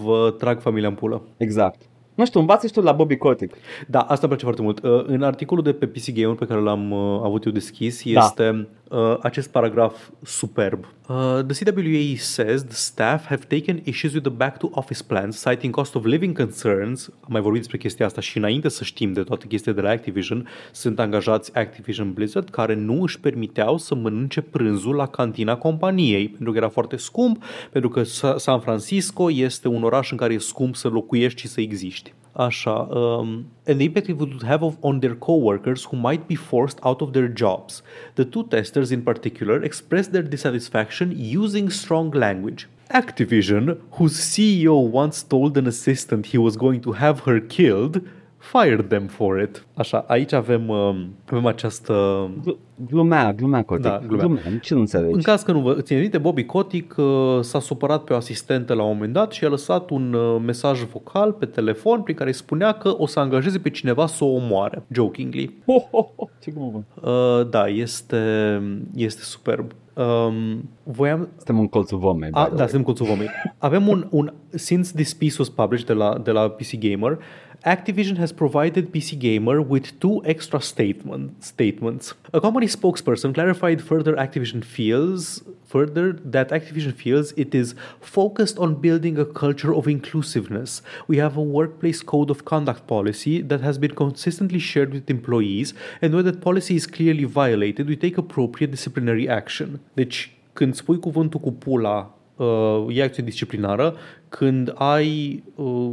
vă trag familia în pulă. Exact. Nu știu, învață și tu la Bobby Kotick. Da, asta îmi place foarte mult. Uh, În articolul de pe PC Gamer pe care l-am uh, avut eu deschis Da. este uh, acest paragraf superb. Uh, the CWA says the staff have taken issues with the back to office plans, citing cost of living concerns. Am mai vorbit despre chestia asta și înainte să știm de toate chestiile de la Activision, sunt angajați Activision Blizzard care nu își permiteau să mănânce prânzul la cantina companiei, pentru că era foarte scump, pentru că Sa- San Francisco este un oraș în care e scump să locuiești și să existi. Așa, um, the impact it would have of, on their coworkers who might be forced out of their jobs. The two testers in particular expressed their dissatisfaction using strong language. Activision, whose CEO once told an assistant he was going to have her killed, fired them for it. Așa, aici avem, um, avem această... Gl- Glumea, glumea Kotick. Da, glumea. glumea. Ce nu înțelegi? În caz că nu vă țineți minte, Bobby Kotick uh, s-a supărat pe o asistentă la un moment dat și a lăsat un uh, mesaj vocal pe telefon prin care îi spunea că o să angajeze pe cineva să o omoare, jokingly. Ho, ho, ho. Ce glumă bun. Uh, da, este, este superb. Um, voiam, Suntem în colțul vomei. by a, the da, way. suntem colțul vomei. Avem un, un, since this piece was published de la, de la PC Gamer, Activision has provided PC Gamer with two extra statement, statements. A company spokesperson clarified further Activision feels further that Activision feels it is focused on building a culture of inclusiveness. We have a workplace code of conduct policy that has been consistently shared with employees, and when that policy is clearly violated, we take appropriate disciplinary action. Deci, când spui cuvântul cu pula, uh, e acție disciplinară, când ai uh,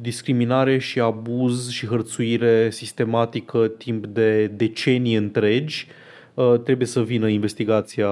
discriminare și abuz și hărțuire sistematică timp de decenii întregi, uh, trebuie să vină investigația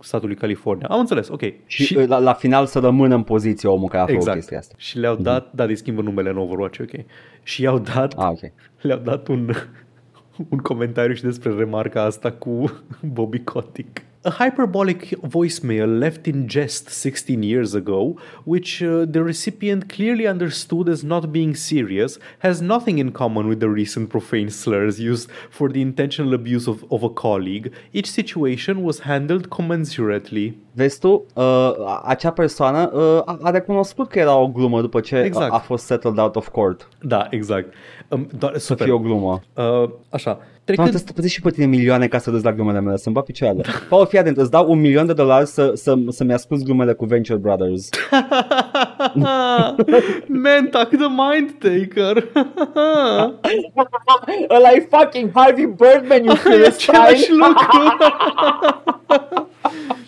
statului California. Am înțeles, ok. Și, și la, la final să rămână în poziție omul care a făcut exact. chestia asta. Și le-au dat, da, îi schimbă numele în Overwatch, ok. Și i-au dat, Ah, ok. le-au dat un, <laughs> un comentariu și despre remarca asta cu Bobby Kotick. A hyperbolic voicemail left in jest 16 years ago, which uh, the recipient clearly understood as not being serious, has nothing in common with the recent profane slurs used for the intentional abuse of, of a colleague. Each situation was handled commensurately. Vezi tu, uh, acea persoană uh, a, recunoscut că era o glumă după ce Exact. a, a fost settled out of court. Da, exact. Um, doar, Să super. fie o glumă. Uh, așa, trecând... trebuie să plătești și pe tine milioane ca să râzi la glumele mele, să-mi bat picioarele. Paul, fii atent, îți dau un milion de dolari să, să, să-mi ascult glumele cu Venture Brothers. <laughs> Man, tac the mind taker. <laughs> Ăla e fucking Harvey Birdman, you E același Philistine! lucru. <laughs>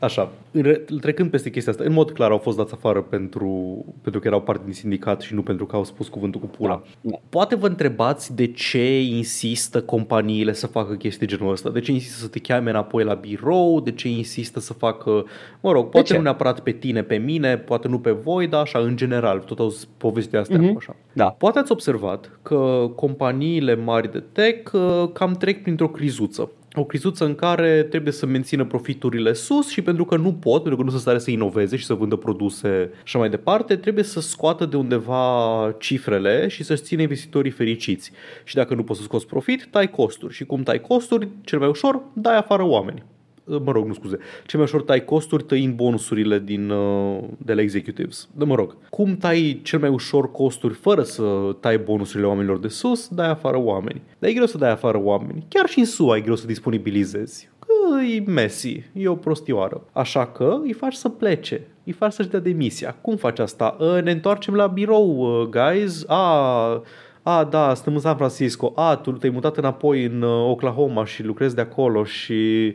Așa, în re- trecând peste chestia asta, în mod clar au fost dați afară pentru, pentru că erau parte din sindicat și nu pentru că au spus cuvântul cu pula. Da. Poate vă întrebați de ce insistă companiile să facă chestii de genul ăsta, de ce insistă să te cheme înapoi la birou, de ce insistă să facă, mă rog, poate ce? nu neapărat pe tine, pe mine, poate nu pe voi, dar așa, în general, tot au povestea astea Mhm. așa. Da. Poate ați observat că companiile mari de tech uh, cam trec printr-o crizuță. O crizuță în care trebuie să mențină profiturile sus și pentru că nu pot, pentru că nu sunt stare să inoveze și să vândă produse și așa mai departe, trebuie să scoată de undeva cifrele și să-și țină investitorii fericiți. Și dacă nu poți să scoți profit, tai costuri. Și cum tai costuri, cel mai ușor, dai afară oameni mă rog, nu scuze, cel mai ușor tai costuri tăind bonusurile din, uh, de la executives. De mă rog, cum tai cel mai ușor costuri fără să tai bonusurile oamenilor de sus, dai afară oameni. Dar e greu să dai afară oameni. Chiar și în SUA e greu să disponibilizezi. Că e messy, e o prostioară. Așa că îi faci să plece îi faci să-și dea demisia. Cum faci asta? Uh, ne întoarcem la birou, uh, guys. A, a, da, suntem în San Francisco. A, tu te-ai mutat înapoi în Oklahoma și lucrezi de acolo și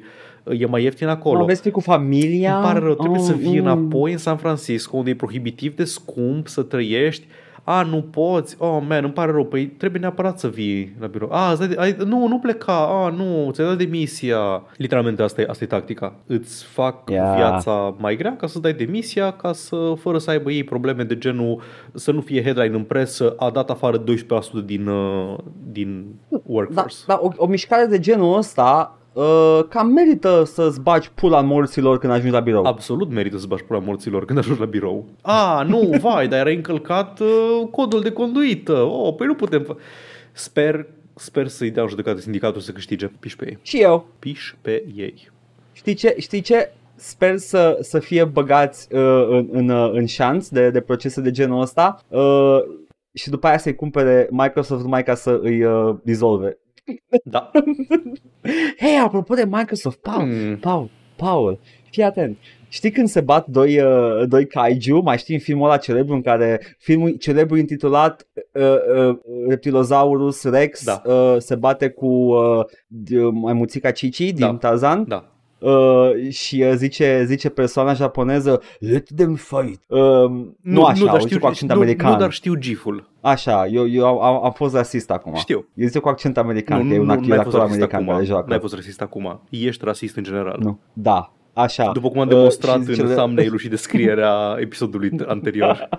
e mai ieftin acolo. Mă vezi cu familia? Îmi pare rău, trebuie oh, să vii mm. înapoi în San Francisco, unde e prohibitiv de scump să trăiești. A, nu poți, oh man, îmi pare rău, păi trebuie neapărat să vii la birou. A, de, ai, nu, nu pleca, a, nu, ți-ai dat demisia. Literalmente asta e, asta e tactica. Îți fac yeah. viața mai grea ca să dai demisia, ca să, fără să aibă ei probleme de genul să nu fie headline în presă, a dat afară 12% din, uh, din workforce. Da, da o, o mișcare de genul ăsta uh, cam merită să-ți bagi pula morților când ajungi la birou. Absolut merită să bagi pula morților când ajungi la birou. A, nu, <laughs> vai, dar era încălcat uh, codul de conduită. Oh, păi nu putem... Sper, sper să-i dea judecată sindicatul să câștige. Piș pe ei. Și eu. Piș pe ei. Știi ce? Știi ce? Sper să, să fie băgați uh, în, în, uh, în șanț de, de procese de genul ăsta uh, și după aia să-i cumpere Microsoft numai ca să îi uh, dizolve. Da. <laughs> Hei, apropo de Microsoft, Paul, mm. Paul, Paul, fii atent. Știi când se bat doi, uh, doi kaiju? Mai știi în filmul ăla celebru în care filmul celebru intitulat uh, uh, Reptilosaurus Rex da. uh, se bate cu uh, maimuțica Cici din da. Tarzan? Da. Uh, și uh, zice, zice persoana japoneză Let them fight. Uh, Nu, nu așa, nu, dar știu, cu accent nu, american Nu, dar știu giful. Așa, eu, eu am, am fost rasist acum. Știu. Eu zice cu accent american, nu, că e un nu, actor american acum. care joacă. N-ai fost rasist acum, ești rasist în general. Nu, da, Așa. După cum am demonstrat uh, în thumbnail-ul și <laughs> descrierea episodului anterior.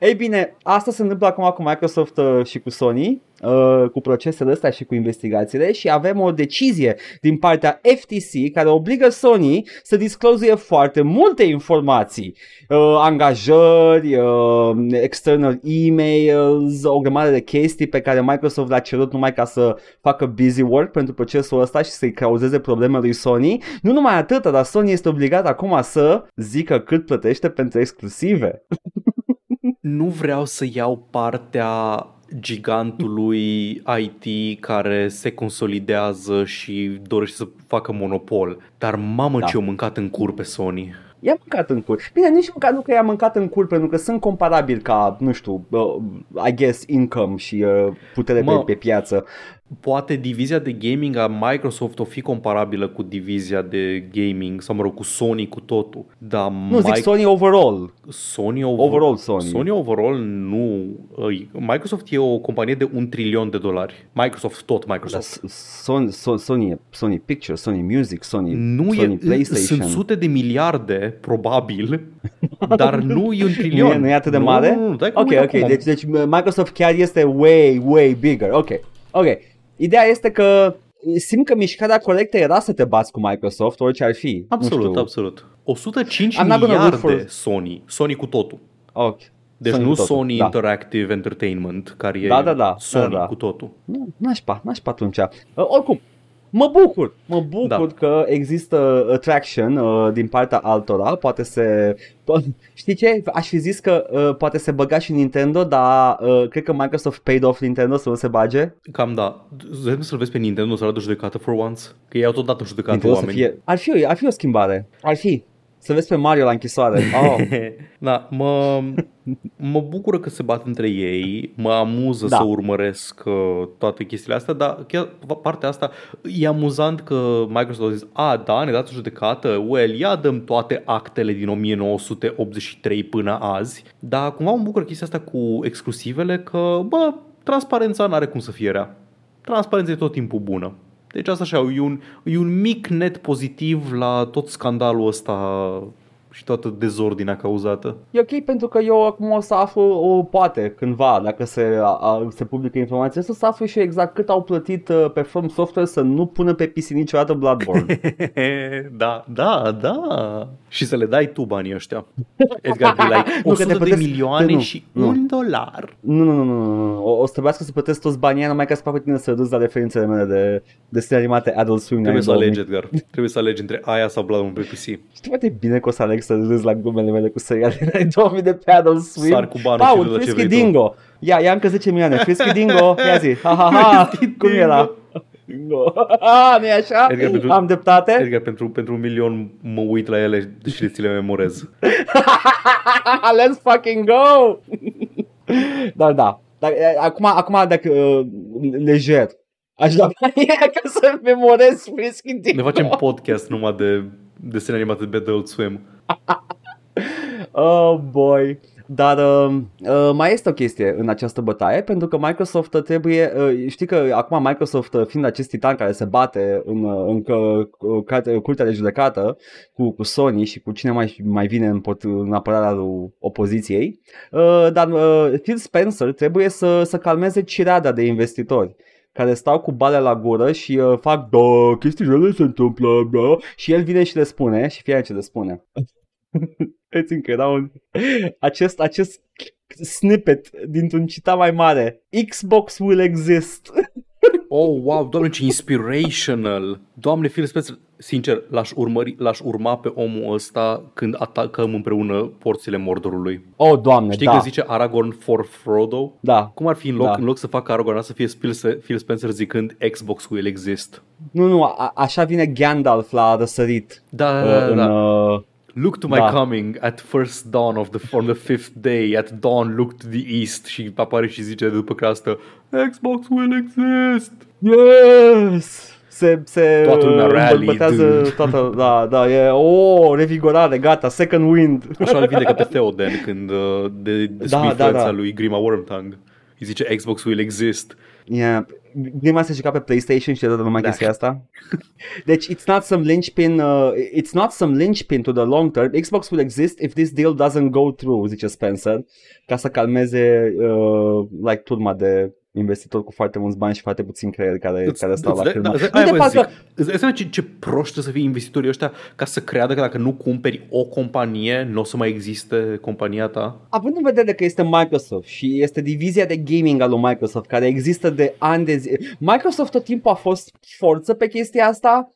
Ei bine, asta se întâmplă acum cu Microsoft uh, și cu Sony, uh, cu procesele astea și cu investigațiile și avem o decizie din partea FTC care obligă Sony să disclozuie foarte multe informații, uh, angajări, uh, external emails, o grămadă de chestii pe care Microsoft le-a cerut numai ca să facă busy work pentru procesul ăsta și să-i cauzeze probleme lui Sony. Nu numai atât, dar Sony este obligat acum să zică cât plătește pentru exclusive. nu vreau să iau partea gigantului IT care se consolidează și dorește să facă monopol. Dar mamă da. ce au mâncat în cur pe Sony. I-a mâncat în cur. Bine, nici măcar nu că i-a mâncat în cur, pentru că sunt comparabil ca, nu știu, uh, I guess, income și uh, putere mă, pe, pe piață poate divizia de gaming a Microsoft o fi comparabilă cu divizia de gaming sau mă rog cu Sony cu totul. Dar nu Mike... zic Sony overall. Sony over... overall Sony. Sony overall nu. Microsoft e o companie de un trilion de dolari. Microsoft tot Microsoft. Da, Sony, Sony, Sony Pictures, Sony Music, Sony, nu Sony e, PlayStation. Sunt sute de miliarde probabil, <laughs> dar nu e un trilion. Nu e, nu e atât de mare? Nu, nu, nu, ok, ok. Deci, deci Microsoft chiar este way, way bigger. Ok. Ok. Ideea este că simt că mișcarea corectă era să te bați cu Microsoft, orice ar fi. Absolut, absolut. 105 I'm miliarde for... Sony, Sony cu totul. Ok. Deci Sony nu totul. Sony da. Interactive Entertainment, care da, e da, da, Sony da, da. cu totul. Nu, nașpa, nașpa atunci. Uh, oricum, Mă bucur, mă bucur da. că există attraction uh, din partea altora, poate se... Știi ce? Aș fi zis că uh, poate se băga și Nintendo, dar uh, cred că Microsoft paid off Nintendo să nu se bage. Cam da. Vrem să-l vezi pe Nintendo să arată judecată for once? Că ei au tot dat judecată Nintendo oameni. Fie... Ar, fi, ar fi o schimbare. Ar fi. Să vezi pe Mario la închisoare. <laughs> Oh. da, mă, mă bucură că se bat între ei, mă amuză da. să urmăresc uh, toate chestiile astea, dar chiar partea asta e amuzant că Microsoft a zis, a, da, ne dați o judecată, well, ia dăm toate actele din 1983 până azi, dar cumva mă bucură chestia asta cu exclusivele că, bă, transparența n-are cum să fie rea. Transparența e tot timpul bună. Deci asta așa, e un, e un mic net pozitiv la tot scandalul ăsta și toată dezordinea cauzată. E ok pentru că eu acum o să aflu, o, poate, cândva, dacă se, a, a, se publică informația asta, să aflu și eu exact cât au plătit uh, pe From Software să nu pună pe PC niciodată Bloodborne. <laughs> da, da, da. Și să le dai tu banii ăștia. Edgar, de like <laughs> Nu, că 100 te de plătesc- milioane nu, și nu. un dolar. nu, nu, nu, nu, nu, nu. O, o să trebuiască să plătesc toți banii aia numai ca să fac pe tine să reduci la referințele mele de desene animate Adult Swim. Trebuie să anii alegi, 2000. Edgar. Trebuie să alegi între aia sau Bloodborne pe PC. Știi foarte bine că o să aleg să râzi la glumele mele cu seriale din anii 2000 de pe Adult Swim. Sar cu banul și Paul, du la ce Frisky vrei tu. Dingo. Ia, ia încă 10 milioane. Frisky Dingo. Ia zi. Ha, ha, ha. Frisky Cum Dingo. era? Dingo. Ah, nu-i așa? Edgar, pentru- Am dreptate? Edgar, pentru, pentru un milion mă uit la ele și le ți le memorez. <laughs> Let's fucking go! Dar da. Dar, e, acum, acum dacă uh, lejer, aș da banii aia ca să memorez Frisky Dingo. Ne facem podcast numai de desene animate de Adult Swim. <laughs> Oh boy. Dar uh, uh, mai este o chestie în această bătaie pentru că Microsoft trebuie, uh, știi că acum Microsoft uh, fiind acest titan care se bate în, uh, în că, uh, carte- curtea de judecată cu, cu Sony și cu cine mai, mai vine în, pot, în apărarea lui opoziției, uh, dar uh, Phil Spencer trebuie să, să calmeze cireada de investitori care stau cu bale la gură și uh, fac da, chestii rele se întâmplă, da, și el vine și le spune și fie ce le spune. <laughs> Îți țin că era un... Acest, acest snippet dintr-un citat mai mare. Xbox will exist. <laughs> Oh, wow, doamne, ce inspirational! Doamne, Phil Spencer, sincer, l-aș, urmări, l-aș urma pe omul ăsta când atacăm împreună porțile Mordorului. Oh, doamne, Știi da. că zice Aragorn for Frodo? Da. Cum ar fi în loc, Da. în loc să facă Aragorn să fie Phil Phil Spencer zicând Xbox will exist? Nu, nu, a, așa vine Gandalf la răsărit. Da, uh, da, în, da. uh, Look to my Da. coming at first dawn of the on the fifth day. At dawn look to the east și apare și zice după creastă Xbox will exist. yes! Se, se Toată lumea uh, rally, îmbălbătează dude. toată, da, da, e, o, revigorare, gata, second wind. Așa îl vindecă pe Theoden când uh, de, de Da, da, da, da. lui Grima Wormtongue. Îi zice Xbox will exist. Yeah. Grima se juca pe PlayStation și de toată lumea Da. chestia asta. Deci, it's not some linchpin, uh, it's not some linchpin to the long term. Xbox will exist if this deal doesn't go through, zice Spencer, ca să calmeze uh, like turma de investitori cu foarte mulți bani și foarte puțin creier care, Îți- care stau îți la dai- cârmă. da, Nu aia de vă parcă- zic. Îți dai seama ce, ce proști trebuie să fie investitorii ăștia ca să creadă că dacă nu cumperi o companie, nu o să mai existe compania ta? Având în vedere că este Microsoft și este divizia de gaming al lui Microsoft care există de ani de zi. Microsoft tot timpul a fost forță pe chestia asta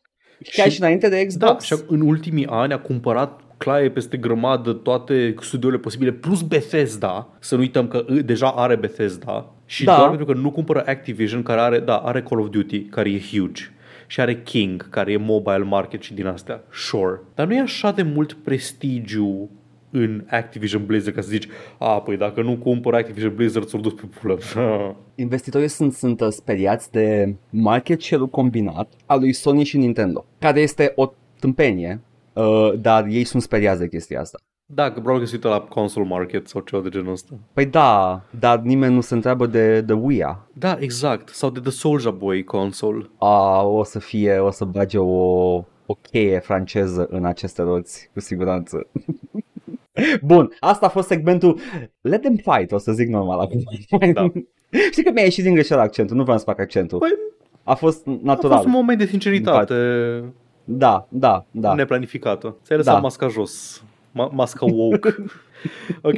chiar Și- și înainte de Da, Xbox. și în ultimii ani a cumpărat claie peste grămadă toate studiourile posibile, plus Bethesda, să nu uităm că î, deja are Bethesda, și Da. doar pentru că nu cumpără Activision, care are, da, are Call of Duty, care e huge, și are King, care e mobile market și din astea, sure. Dar nu e așa de mult prestigiu în Activision Blizzard ca să zici, a, păi dacă nu cumpăr Activision Blizzard, ți-o dus pe pulă. <laughs> Investitorii sunt, sunt uh, speriați de market share-ul combinat al lui Sony și Nintendo, care este o tâmpenie, uh, dar ei sunt speriați de chestia asta. Da, că probabil că se uită la console market sau ceva de genul ăsta. Păi da, dar nimeni nu se întreabă de, de Wii-a. Da, exact. Sau de The Soulja Boy console. A, o să fie, o să bage o, o cheie franceză în aceste roți, cu siguranță. <laughs> Bun, asta a fost segmentul Let them fight, o să zic normal acum. Da. <laughs> Știi că mi-a ieșit din greșeală accentul, nu vreau să fac accentul. Păi, A fost A natural. fost un moment de sinceritate Da, da, da. neplanificată. Ți-ai lăsat Da. masca jos. Ma- masca woke. <laughs> ok.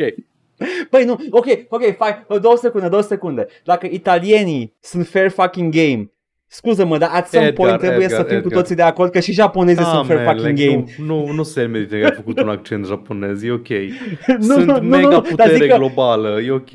Băi, nu, ok, ok, fai, două secunde, două secunde. Dacă italienii sunt fair fucking game, scuză-mă, dar at some Edgar, point trebuie Edgar, să fim cu Edgar. toții de acord că și japonezii sunt fair man, fucking like, game. Nu, nu, nu se merită că ai făcut un accent japonez, e ok. <laughs> Nu, Sunt nu, nu, mega nu, dar putere zic că- globală, e ok.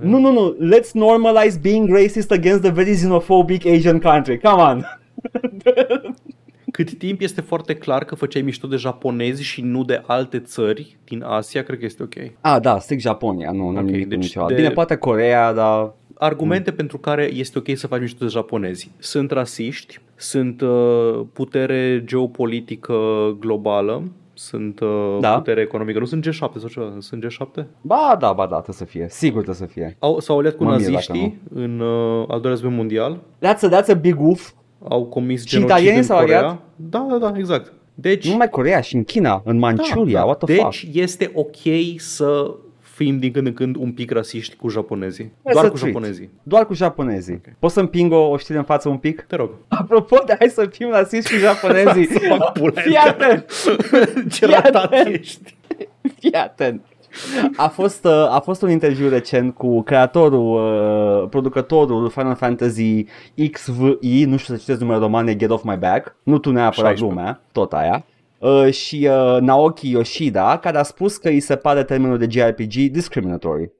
Nu, nu, nu, let's normalize being racist against the very xenophobic Asian country, come on. <laughs> Cât timp este foarte clar că făceai mișto de japonezi și nu de alte țări din Asia, cred că este ok. Ah, da, strict Japonia, nu, nu Ok, nimic deci deci de- Bine, poate Corea, dar... Argumente pentru care este ok să faci mișto de japonezi. Sunt rasiști, sunt uh, putere geopolitică globală, sunt uh, Da. putere economică. Nu sunt G7 sau ceva, sunt G7? Ba, da, ba, da, trebuie să fie, sigur trebuie să fie. Au, s-au aliat cu Mă mir naziștii în uh, al doilea război mondial. That's a, that's a big oof. Au comis Și genocid italienii în s-au Corea. aliat? Da, da, da, exact. Deci, Nu numai Corea și în China, în Manchuria, what the deci fuck. este ok să fim din când în când un pic rasiști cu japonezii. That's Doar a cu treat. japonezii. Doar cu japonezii. Okay. Poți să împing o, o știre în față un pic? Te rog. Apropo de hai să fim rasiști cu japonezii. <laughs> Pula Fii atent! <laughs> Ce Fii ratat atent. ești. Fii atent! A fost, uh, a fost un interviu recent cu creatorul, uh, producătorul Final Fantasy XVI, nu știu să citesc numele romane, Get Off My Back, nu tu neapărat 16. lumea, tot aia, uh, și uh, Naoki Yoshida, care a spus că îi se pare termenul de JRPG discriminatory.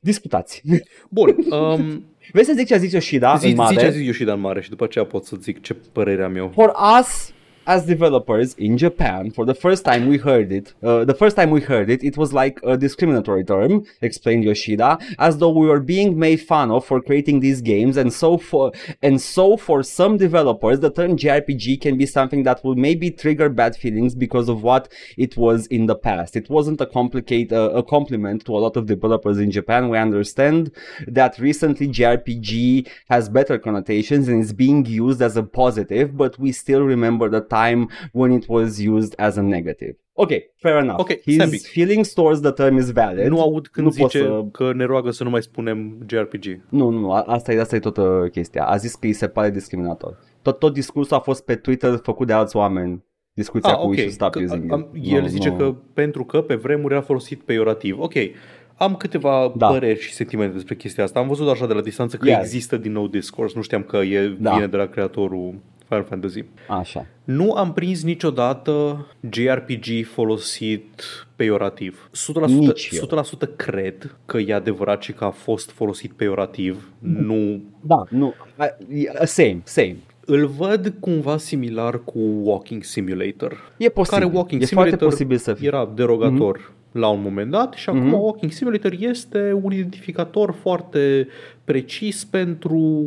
Discutați. Bun, <laughs> um, Vrei să zic ce a zis Yoshida zi, în mare? zi ce a zis Yoshida în mare și după aceea pot să zic ce părere am eu. For us as developers in Japan, for the first time we heard it, uh, the first time we heard it, it was like a discriminatory term, explained Yoshida, as though we were being made fun of for creating these games, and so for and so for some developers, the term JRPG can be something that will maybe trigger bad feelings because of what it was in the past. It wasn't a complicate uh, a compliment to a lot of developers in Japan. We understand that recently JRPG has better connotations and is being used as a positive, but we still remember the time when it was used as a negative. Okay, fair enough. Ok, stai un His pic. feelings towards the term is valid. Nu aud când nu pot zice să- că ne roagă să nu mai spunem JRPG. Nu, nu, nu, a- asta e, asta e tot uh, chestia. A zis că îi se pare discriminator. Tot, tot discursul a fost pe Twitter făcut de alți oameni. Discuția Ah, cu ok. we should stop Că, using am, it. el Nu, zice nu. că pentru că pe vremuri era folosit peiorativ. Ok, am câteva Da. păreri și sentimente despre chestia asta. Am văzut așa de la distanță că Yes. există din nou discourse. Nu știam că e, Da. vine de la creatorul Final Fantasy. Așa. Nu am prins niciodată JRPG folosit peiorativ. 100%, Nici eu. 100% cred că e adevărat și că a fost folosit peiorativ. Nu Da, nu. I- Same, same. îl văd cumva similar cu Walking Simulator. E posibil. Care Walking e foarte Simulator posibil să fie. era derogator mm-hmm. la un moment dat și acum Mhm. Walking Simulator este un identificator foarte precis pentru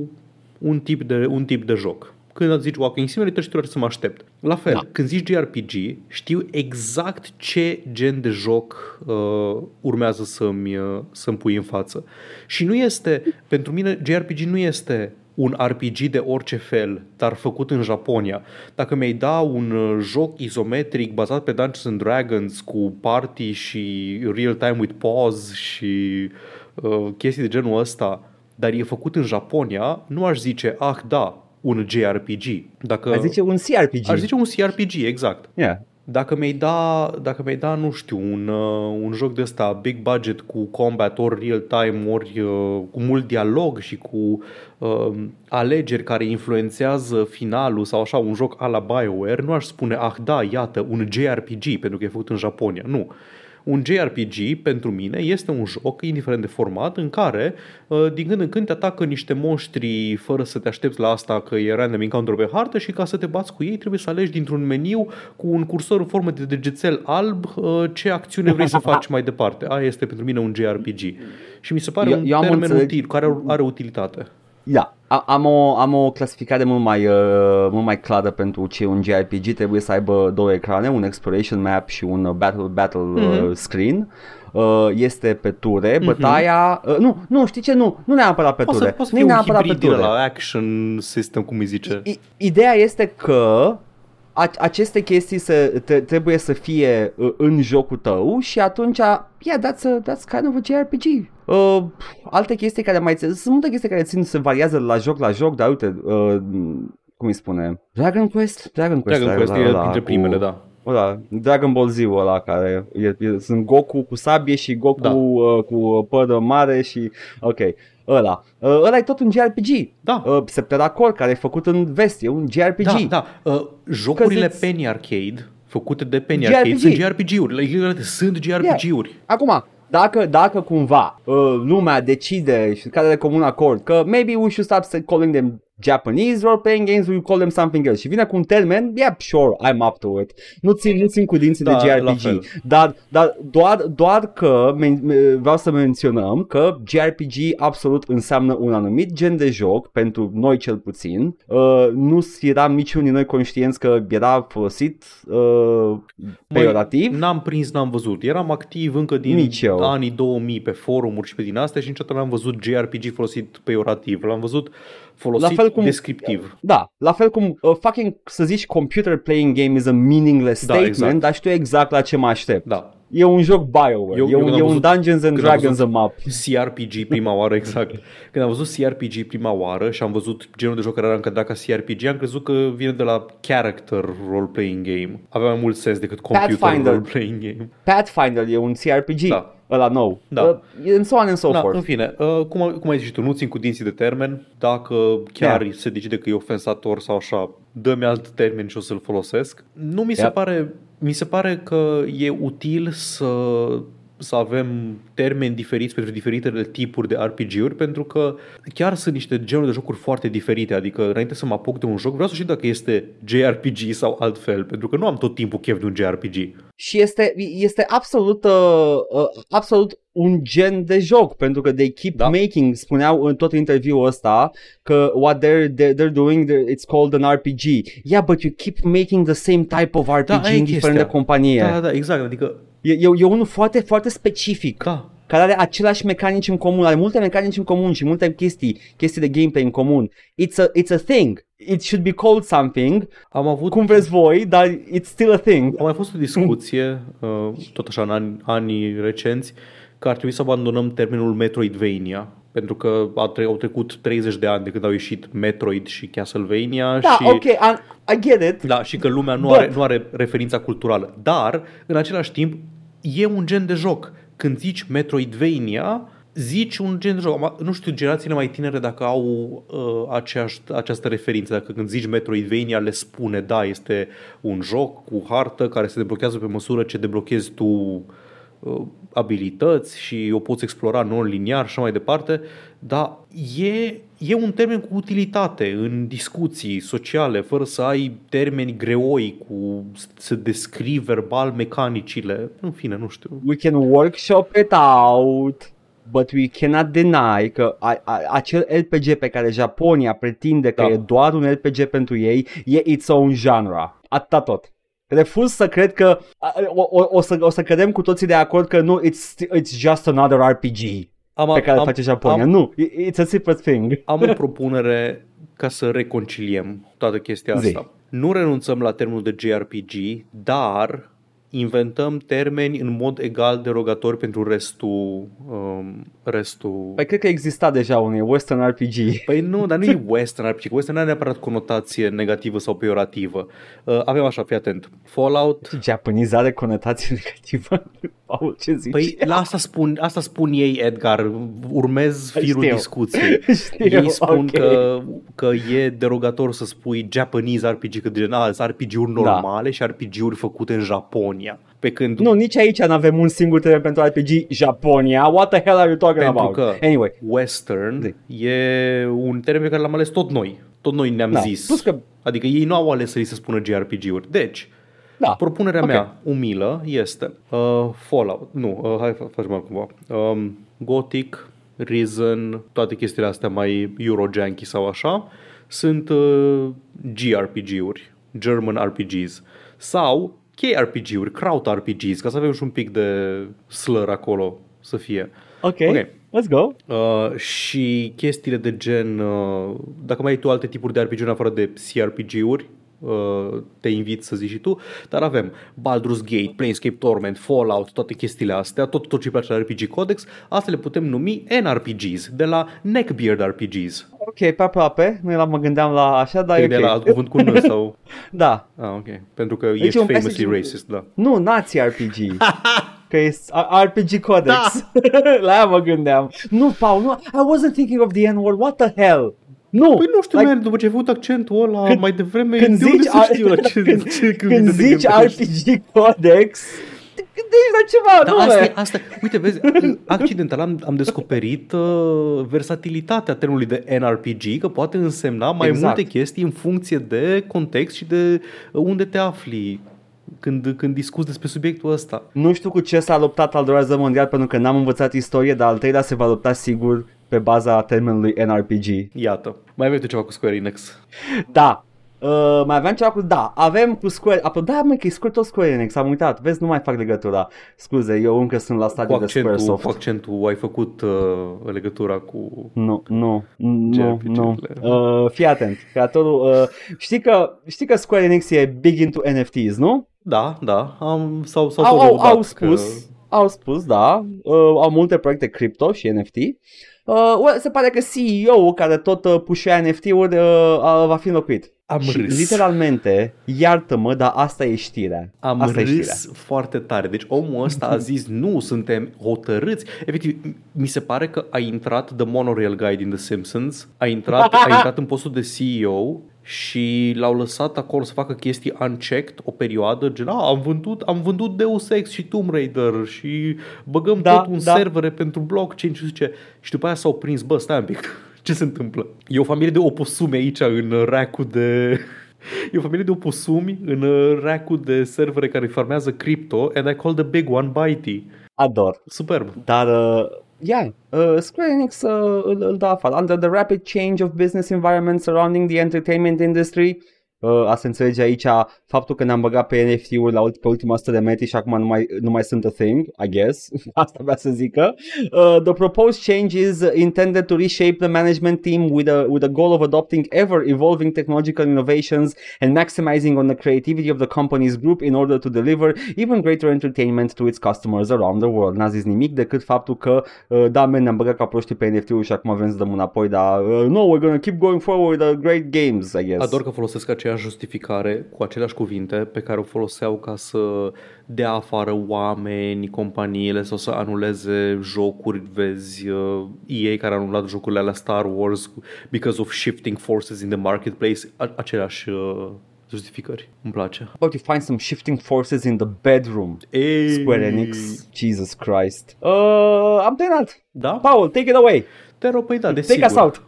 un tip de, un tip de joc. Când zici Walking Simulator știu la ce să mă aștept. La fel, Da. când zici JRPG, știu exact ce gen de joc uh, urmează să-mi, uh, să-mi pui în față. Și nu este, pentru mine JRPG nu este un RPG de orice fel, dar făcut în Japonia. Dacă mi-ai da un uh, joc izometric bazat pe Dungeons and Dragons cu party și real time with pause și uh, chestii de genul ăsta, dar e făcut în Japonia, nu aș zice, ah da, un JRPG. Dacă Aș zice un CRPG. aș zice un CRPG, exact. Yeah. Dacă mi-ai da, dacă mi-ai da nu știu, un, uh, un joc de ăsta big budget cu combat ori real time, ori uh, cu mult dialog și cu uh, alegeri care influențează finalul sau așa, un joc a la BioWare, nu aș spune, ah da, iată, un JRPG, pentru că e făcut în Japonia. Nu. Un JRPG, pentru mine, este un joc, indiferent de format, în care, uh, din când în când, te atacă niște monștri fără să te aștepți la asta că e random encounter pe hartă și ca să te bați cu ei trebuie să alegi dintr-un meniu cu un cursor în formă de degețel alb uh, ce acțiune vrei să faci mai departe. Aia este pentru mine un JRPG. Și mi se pare Eu- un eu am termen înțeleg- util, care are, are utilitate. Da, A- am o, am o clasificare mult mai, uh, mult mai clară pentru ce e un JRPG. Trebuie să aibă două ecrane, un exploration map și un uh, battle, battle uh, Mhm. screen. Uh, este pe ture, bătaia... Uh, nu, nu, știi ce? Nu, nu neapărat pe Poate ture. să, poate să nu fie un neapărat pe hibrid din ture. la action system, cum îi zice. I- Ideea este că a- aceste chestii să, te, trebuie să fie uh, în jocul tău și atunci, yeah, that's, a, that's kind of a JRPG. Uh, alte chestii care mai țin, sunt multe chestii care țin, se variază de la joc la joc, dar uite, uh, cum îi spune? Dragon Quest? Dragon Quest, Dragon Quest ăla- e ăla printre cu- primele, da. Ăla, Dragon Ball Z ăla care e, e, sunt Goku cu sabie și Goku Da. uh, cu păr mare și ok, ăla. Uh, ăla e tot un JRPG. Da. Uh, Septera Core care e făcut în vest, e un JRPG. Da, da. Uh, jocurile it's- Penny Arcade, făcute de Penny JRPG. Arcade, sunt JRPG-uri. Like, literally, sunt JRPG-uri. Acum, dacă, dacă cumva uh, lumea decide și care de comun acord că maybe we should stop say- calling them Japanese role-playing games, we call them something else și vine cu un termen, yeah, sure, I'm up to it. Nu țin, nu țin cu dinții Da, de la JRPG, fel. dar, dar doar, doar că men- me- vreau să menționăm că JRPG absolut înseamnă un anumit gen de joc, pentru noi cel puțin. Uh, nu eram niciunul din noi conștienți că era folosit uh, peiorativ. N-am prins, n-am văzut. Eram activ încă din Nici eu. anii 2000 pe forumuri și pe din astea și niciodată n-am văzut JRPG folosit peiorativ. L-am văzut Folosit La fel cum- descriptiv. Da, la fel cum uh, fucking să zici computer playing game is a meaningless Da, statement, exact. dar știu exact la ce mă aștept. Da. E un joc BioWare, Eu- e, eu un, când am e un văzut- Dungeons and când am Dragons văzut- map. CRPG prima oară, exact. Când am văzut CRPG prima oară și am văzut genul de joc care era încadrat ca CRPG, am crezut că vine de la character role-playing game. Avea mai mult sens decât computer Pathfinder. role-playing game. Pathfinder e un CRPG, Da. Ăla nou. Da. Uh, and so on and so Da, forth. în fine, uh, cum, cum ai zis și tu, nu țin cu dinții de termen. Dacă chiar Yeah. se decide că e ofensator sau așa, dă-mi alt termen și o să-l folosesc. Nu mi se Yep. pare, mi se pare că e util să să avem termeni diferiți pentru diferitele tipuri de RPG-uri, pentru că chiar sunt niște genuri de jocuri foarte diferite. Adică, înainte să mă apuc de un joc, vreau să știu dacă este JRPG sau altfel, pentru că nu am tot timpul chef de un JRPG. Și este, este absolut, uh, uh, absolut un gen de joc, pentru că they keep Da. making, spuneau în tot interviul ăsta, că what they're, they're, they're doing, they're, it's called an RPG. Yeah, but you keep making the same type of RPG, Da, aia e indiferent chestia. de companie. Da, da, da, exact. Adică, E, e, e unul foarte, foarte specific. da, care are aceleași mecanici în comun, are multe mecanici în comun și multe chestii, chestii de gameplay în comun. It's a, it's a thing. It should be called something, am avut cum vreți voi, dar it's still a thing. A mai fost o discuție, uh, tot așa în ani, anii recenți, că ar trebui să abandonăm termenul Metroidvania. Pentru că a tre- au trecut 30 de ani de când au ieșit Metroid și Castlevania Da, și, ok, I, I get it. da, și că lumea nu But- are, nu are referința culturală. Dar, în același timp, e un gen de joc. Când zici Metroidvania, zici un gen de joc. Acum, Nu știu, generațiile mai tinere dacă au uh, aceeași, această referință. Dacă când zici Metroidvania le spune, da, este un joc cu hartă care se deblochează pe măsură ce deblochezi tu uh, abilități și o poți explora non-liniar și așa mai departe, dar e, e un termen cu utilitate în discuții sociale, fără să ai termeni greoi cu să descrii verbal mecanicile. În fine, nu știu. We can workshop it out, but we cannot deny că a, a, acel RPG pe care Japonia pretinde că Da. e doar un RPG pentru ei, e its own genre. Atâta tot. Refuz să cred că a, o, o, o, să, o să cădem cu toții de acord că nu, it's, it's just another RPG Am, pe care am, îl face Japonia. Am, Nu, i- it's a separate thing. am o <laughs> propunere ca să reconciliem toată chestia Zi. asta. Nu renunțăm la termenul de JRPG, dar inventăm termeni în mod egal derogator pentru restul, um, restul Păi cred că exista deja un Western RPG. Păi nu, dar nu e western RPG. Western nu are neapărat conotație negativă sau peorativă. Uh, avem așa, fii atent. Fallout. Japonese are conotație negativă. <laughs> Paul, ce zici? Păi la asta spun, asta spun ei, Edgar. Urmez firul Știu. discuției. <laughs> Știu, ei spun ok. că, că e derogator să spui Japanese RPG, că gen, a, sunt RPG-uri Da. normale și RPG-uri făcute în Japonia. Pe când Nu, nici aici nu avem un singur termen pentru RPG Japonia. What the hell are you talking Pentru about? că Anyway, Western e un termen pe care l-am ales tot noi. Tot noi ne-am Da. zis. Plus că- Adică ei nu au ales să li se spună JRPG-uri. Deci, da. Propunerea Ok. mea umilă este uh, Fallout, nu, uh, hai fa- facem altcumva. Um, Gothic, Risen, toate chestiile astea mai Eurojanky sau așa, sunt uh, GRPG-uri, German RPGs sau KRPG-uri, Kraut RPGs, ca să avem și un pic de slur acolo să fie. Ok, Ok. let's go. Uh, și chestiile de gen, uh, dacă mai ai tu alte tipuri de RPG în afară de CRPG-uri, uh, te invit să zici și tu, dar avem Baldur's Gate, Planescape Torment, Fallout, toate chestiile astea, tot, tot ce place la RPG Codex, astea le putem numi NRPGs, de la Neckbeard RPGs. Ok, pe aproape. Nu eram, mă gândeam la așa, dar e de ok. la alt cuvânt cu N <laughs> sau... Da. Ah, ok. Pentru că Deci ești un famously passage- racist, da. Nu, Nazi RPG. <laughs> că e RPG Codex. <laughs> la aia mă gândeam. Nu, Paul, nu. I wasn't thinking of the N-word. What the hell? Nu. Păi nu știu, like, man, după ce ai făcut accentul ăla Când- mai devreme, când de unde zici, să știu la ce, <laughs> când, ce când te zici gândești? RPG Codex, te gândești la ceva, Da, nu asta, man. e- asta, uite, vezi, accidental am, am descoperit uh, versatilitatea termenului de NRPG, că poate însemna mai Exact. multe chestii în funcție de context și de uh, unde te afli când, când discuți despre subiectul ăsta. Nu știu cu ce s-a luptat al doilea război mondial pentru că n-am învățat istorie, dar al treilea se va lupta sigur pe baza termenului NRPG. Iată. Mai avem tu ceva cu Square Enix. Da, Uh, mai aveam ceva cu, da, avem cu Square, apă, da, mă, că e Square, tot Square Enix, am uitat, vezi, nu mai fac legătura. Scuze, eu încă sunt la Cu stadiul de accentul, Squaresoft. cu accentul ai făcut uh, legătura cu... Nu, nu, nu, nu. JRPG-urile. Uh, fii atent, creatorul, uh, știi, că, știi că Square Enix e big into NFTs, nu? Da, da, am, sau, sau Au, tot au, lăudat au că- spus, au spus, da, uh, au multe proiecte crypto și NFT. Uh, well, se pare că CEO care tot uh, pușea NFT-uri uh, uh, va fi înlocuit. Am și râs. literalmente, iartă-mă, dar asta e știrea. Am asta e știrea. râs foarte tare. Deci omul ăsta a zis nu, suntem hotărâți. Efectiv, mi se pare că a intrat The Monorail Guy din The Simpsons, a intrat, a intrat în postul de CEO și l-au lăsat acolo să facă chestii unchecked o perioadă, gen, a, am vândut, am vândut Deus Ex și Tomb Raider și băgăm Da, tot un da. servere pentru blockchain și zice, și după aia s-au prins, bă, stai un pic, <laughs> ce se întâmplă? E o familie de oposume aici în rack de... <laughs> E o familie de oposumi în uh, rack de servere care farmează cripto and I call the big one Bitey. Ador. Superb. Dar, uh, yeah, uh, Square Enix uh, îl, îl dă afară. Under the rapid change of business environment surrounding the entertainment industry, uh, a se înțelege aici faptul că ne-am băgat pe NFT-uri la ult- pe ultima 100 de metri și acum nu mai, nu mai sunt a thing, I guess. <laughs> Asta vrea să zică. Uh, the proposed change is intended to reshape the management team with a, with a goal of adopting ever evolving technological innovations and maximizing on the creativity of the company's group in order to deliver even greater entertainment to its customers around the world. N-a zis nimic decât faptul că, uh, da, men, ne-am băgat ca proștii pe NFT-uri și acum vrem să dăm înapoi, dar uh, no, we're gonna keep going forward with the great games, I guess. Ador că folosesc aceeași justificare cu aceleași cuvinte pe care o foloseau ca să dea afară oameni, companiile sau să anuleze jocuri, vezi uh, EA care a anulat jocurile alea Star Wars because of shifting forces in the marketplace, A- aceleași uh, justificări. Îmi place. How about you find some shifting forces in the bedroom? Ei. Square Enix, Jesus Christ. Uh, am terminat. Da? Paul, take it away. Te rog, păi da, Take desigur. us out.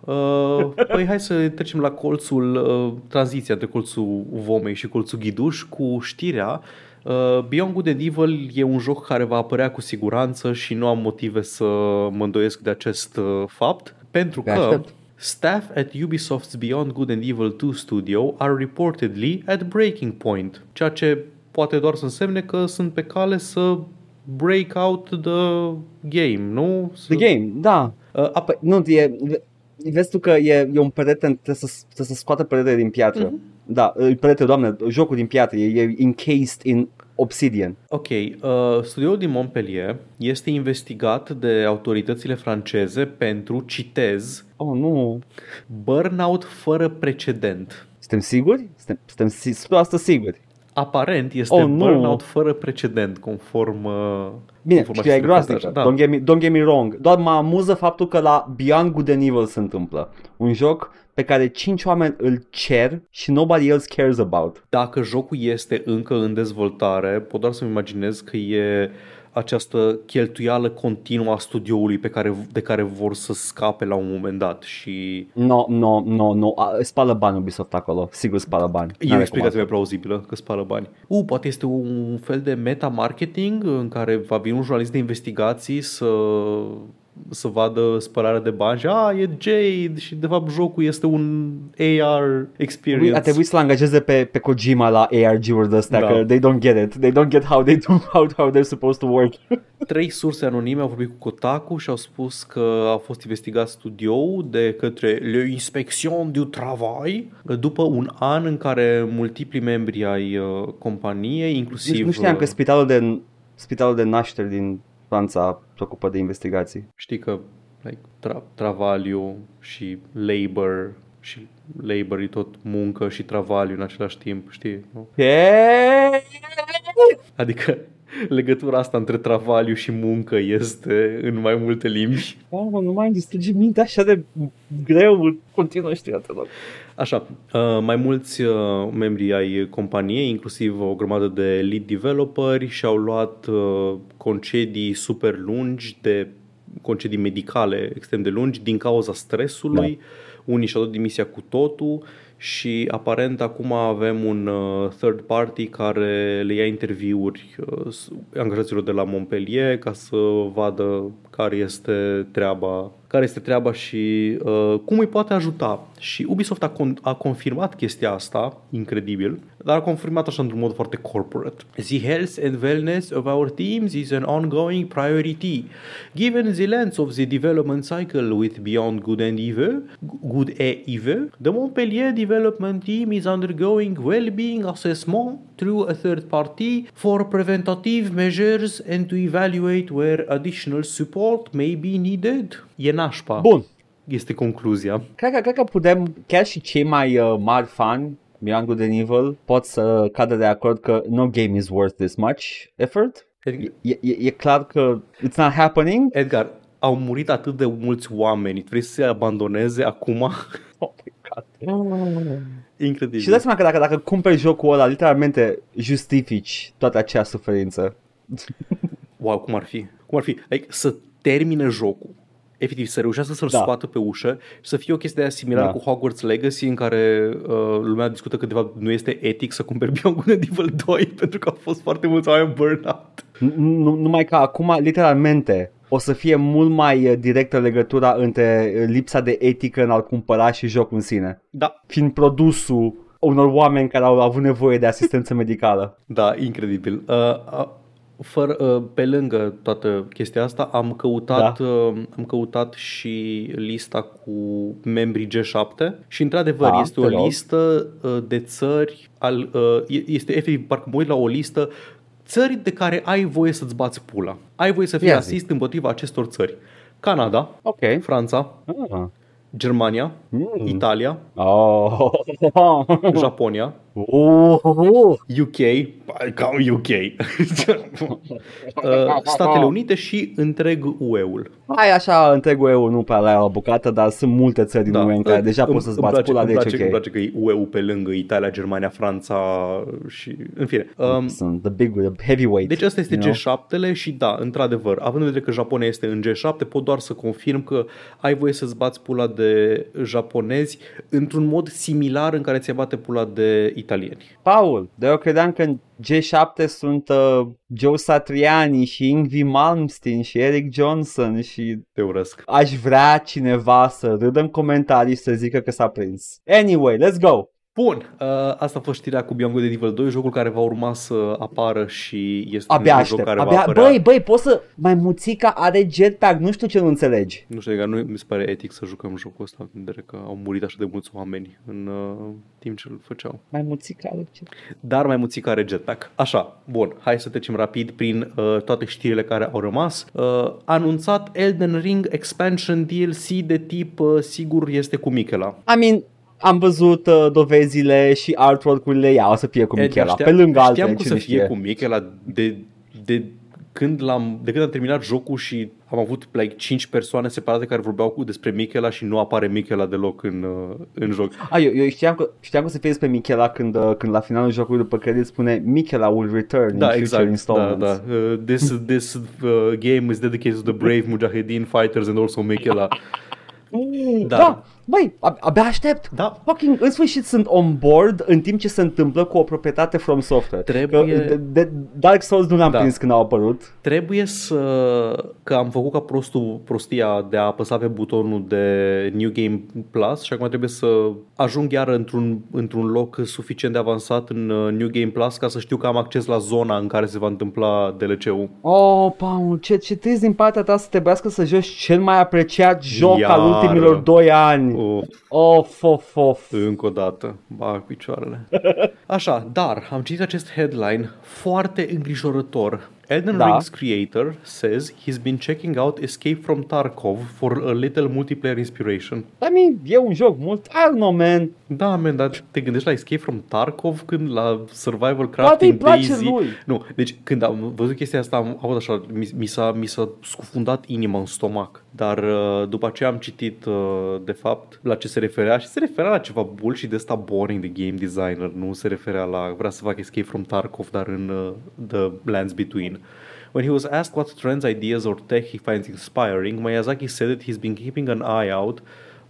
Uh, păi hai să trecem la colțul, uh, tranziția între colțul Vomei și colțul Ghiduș cu știrea Uh, Beyond Good and Evil e un joc care va apărea cu siguranță și nu am motive să mă îndoiesc de acest uh, fapt, pentru Te că aștept. staff at Ubisoft's Beyond Good and Evil 2 studio are reportedly at breaking point, ceea ce poate doar să însemne că sunt pe cale să break out the game, nu? Să... The game, da. Uh, ap- Păi, nu, e, vezi tu că e, e un perete, trebuie să, trebuie să scoată perete din piatră. Mhm. Da, e perete, doamne, jocul din piatră, e, e encased in obsidian. Ok, uh, studioul din Montpellier este investigat de autoritățile franceze pentru, citez, Oh, nu. burnout fără precedent. Suntem siguri? Suntem, suntem si- 100% siguri. Aparent este Oh, oh, nu. burnout fără precedent, conform uh, Bine, conform știrea e acestui groaznică, reportaj. don't, get me, don't get me wrong. Doar mă amuză faptul că la Beyond Good and Evil se întâmplă. Un joc pe care cinci oameni îl cer și nobody else cares about. Dacă jocul este încă în dezvoltare, pot doar să-mi imaginez că e această cheltuială continuă a studioului pe care, de care vor să scape la un moment dat și No, no, no, no. A, Spală bani Ubisoft acolo. Sigur spală bani. E o N-are cum explicație mai plauzibilă că spală bani. U, poate este un fel de meta-marketing în care va veni un jurnalist de investigații să să vadă spălarea de bani și a, e Jade și de fapt jocul este un AR experience. A trebuit să-l angajeze pe, pe Kojima la ARG-uri de astea, Da. că they don't get it. They don't get how they do, <laughs> how, how they're supposed to work. <laughs> Trei surse anonime au vorbit cu Kotaku și au spus că a fost investigat studioul de către Le Inspection du Travail după un an în care multipli membri ai uh, companiei, inclusiv... Nici nu știam că uh, spitalul de, spitalul de nașteri din Franța se ocupă de investigații. Știi că like, tra- travaliu și labor și labor e tot muncă și travaliu în același timp, știi? Nu? Yeah! Adică legătura asta între travaliu și muncă este în mai multe limbi. Mamă, nu mai îmi distruge mintea așa de greu. Continuă știrea, te rog. Așa, uh, mai mulți uh, membri ai companiei, inclusiv o grămadă de lead developeri, și-au luat uh, concedii super lungi, de concedii medicale extrem de lungi, din cauza stresului. Unii și-au dat demisia cu totul și aparent acum avem un uh, third party care le ia interviuri uh, angajaților de la Montpellier ca să vadă care este treaba care este treaba și uh, cum îi poate ajuta. Și Ubisoft a, con- a confirmat chestia asta, incredibil, dar a confirmat așa într-un mod foarte corporate. The health and wellness of our teams is an ongoing priority. Given the length of the development cycle with Beyond Good and Evil, Good e Evil, the Montpellier development team is undergoing well-being assessment through a third party for preventative measures and to evaluate where additional support may be needed. E nașpa. Bun. Este concluzia. Cred că, cred că putem, chiar și cei mai uh, mari fani Beyond Good and Evil pot să cadă de acord că no game is worth this much effort. Edgar, E, e, e clar că it's not happening. Edgar, au murit atât de mulți oameni. Vrei să se abandoneze acum? <laughs> Oh my God. Incredibil. Și dați seama că dacă, dacă cumperi jocul ăla, literalmente justifici toată acea suferință. Wow, cum ar fi? Cum ar fi? Like, să termine jocul efectiv să reușească să-l Da. scoată pe ușă și să fie o chestie de aia similară Da. cu Hogwarts Legacy în care uh, lumea discută că de fapt nu este etic să cumperi Beyond Good and Evil 2 <laughs> pentru că au fost foarte mulți oameni burnout. Nu, numai că acum, literalmente, o să fie mult mai uh, directă legătura între uh, lipsa de etică în a cumpăra și jocul în sine. Da, Fiind produsul unor oameni care au avut nevoie de asistență medicală. da, incredibil. Uh, uh, fără, uh, pe lângă toată chestia asta, am căutat, Da. uh, am căutat și lista cu membrii G7 și într-adevăr Da, este te o rog. listă uh, de țări, al, uh, e- este efectiv, parcă mă uit la o listă, țări de care ai voie să-ți bați pula. Ai voie să fii Ia zi. asist împotriva acestor țări. Canada, Ok. Franța, Ah. Germania, Mm. Italia, Oh. <laughs> Japonia, Oh. UK, ca UK, <laughs> Uh, Statele Unite și întreg UE-ul. Hai așa, întregul EU nu prea la o bucată, dar sunt multe țări din UE în care deja Îmi- poți să-ți îmi bați place, pula, îmi deci place, îmi ok. place că e UE-ul pe lângă Italia, Germania, Franța și... În fine. Um, Sunt the big, the heavyweight. deci asta este you know? G7-le și da, într-adevăr, având în vedere că Japonia este în G7, pot doar să confirm că ai voie să-ți bați pula de japonezi într-un mod similar în care ți-ai bate pula de italieni. Paul, dar eu credeam că în G7 sunt uh, Joe Satriani și Ingvi Malmsteen și Eric Johnson și Te urăsc. aș vrea cineva să râdă în comentarii și să zică că s-a prins. Anyway, let's go! Bun, uh, asta a fost știrea cu Beyond Good and Evil 2, jocul care va urma să apară și este Abia un joc aștept. care va Abia, apărea. băi, băi, poți să... Mai muțica are jetpack, nu știu ce nu înțelegi. Nu știu, nu mi se pare etic să jucăm jocul ăsta, în vedere că au murit așa de mulți oameni în uh, timp ce îl făceau. Mai muțica are jetpack. Dar mai muțica are jetpack. Așa, bun, hai să trecem rapid prin uh, toate știrile care au rămas. Uh, anunțat Elden Ring Expansion DLC de tip uh, sigur este cu Michela. I mean, am văzut uh, dovezile și artwork-urile, ea o să fie cu Edgar, Michela, pe lângă știam altele, cum să cine fie știe. cu Michela de, de, când l-am, de când am terminat jocul și am avut like 5 persoane separate care vorbeau cu despre Michela și nu apare Michela deloc în, uh, în joc. A, eu, eu știam, că, știam că o să fie despre Michela când, uh, când la finalul jocului după credit spune Michela will return Da, in future exact. Da, installments. da. Uh, this this uh, game is dedicated to the brave Mujahideen fighters and also Michela. <laughs> Da. da. Băi, ab- abia aștept. Da. Fucking, în sfârșit sunt on board în timp ce se întâmplă cu o proprietate from software. Trebuie- Că, de, de, Dark Souls nu l-am Da. prins când au apărut. Trebuie să... Că am făcut ca prostul prostia de a apăsa pe butonul de New Game Plus și acum trebuie să ajung iar într-un, într-un loc suficient de avansat în uh, New Game Plus ca să știu că am acces la zona în care se va întâmpla DLC-ul. Oh, Paul, ce, ce trist din partea ta să trebuiască să joci cel mai apreciat joc Iar. al ultimilor 2 ani. Oh, Of, of, of. încă o dată, bag picioarele. Așa, dar am citit acest headline foarte îngrijorător. Elden Da. Ring's creator says he's been checking out Escape from Tarkov for a little multiplayer inspiration. I mean, e un joc mult, I don't know, man. Da, man, dar te gândești la Escape from Tarkov când la Survival Poate Crafting îi place Daisy? lui. Nu, deci când am văzut chestia asta am avut așa, mi, mi, s-a, mi s-a scufundat inima în stomac. Dar uh, după aceea am citit uh, de fapt la ce se referea și se referea la ceva bullshit de ăsta boring de game designer, nu se referea la vrea să fac Escape from Tarkov, dar în uh, The Lands Between. When he was asked what trends, ideas, or tech he finds inspiring, Miyazaki said that he's been keeping an eye out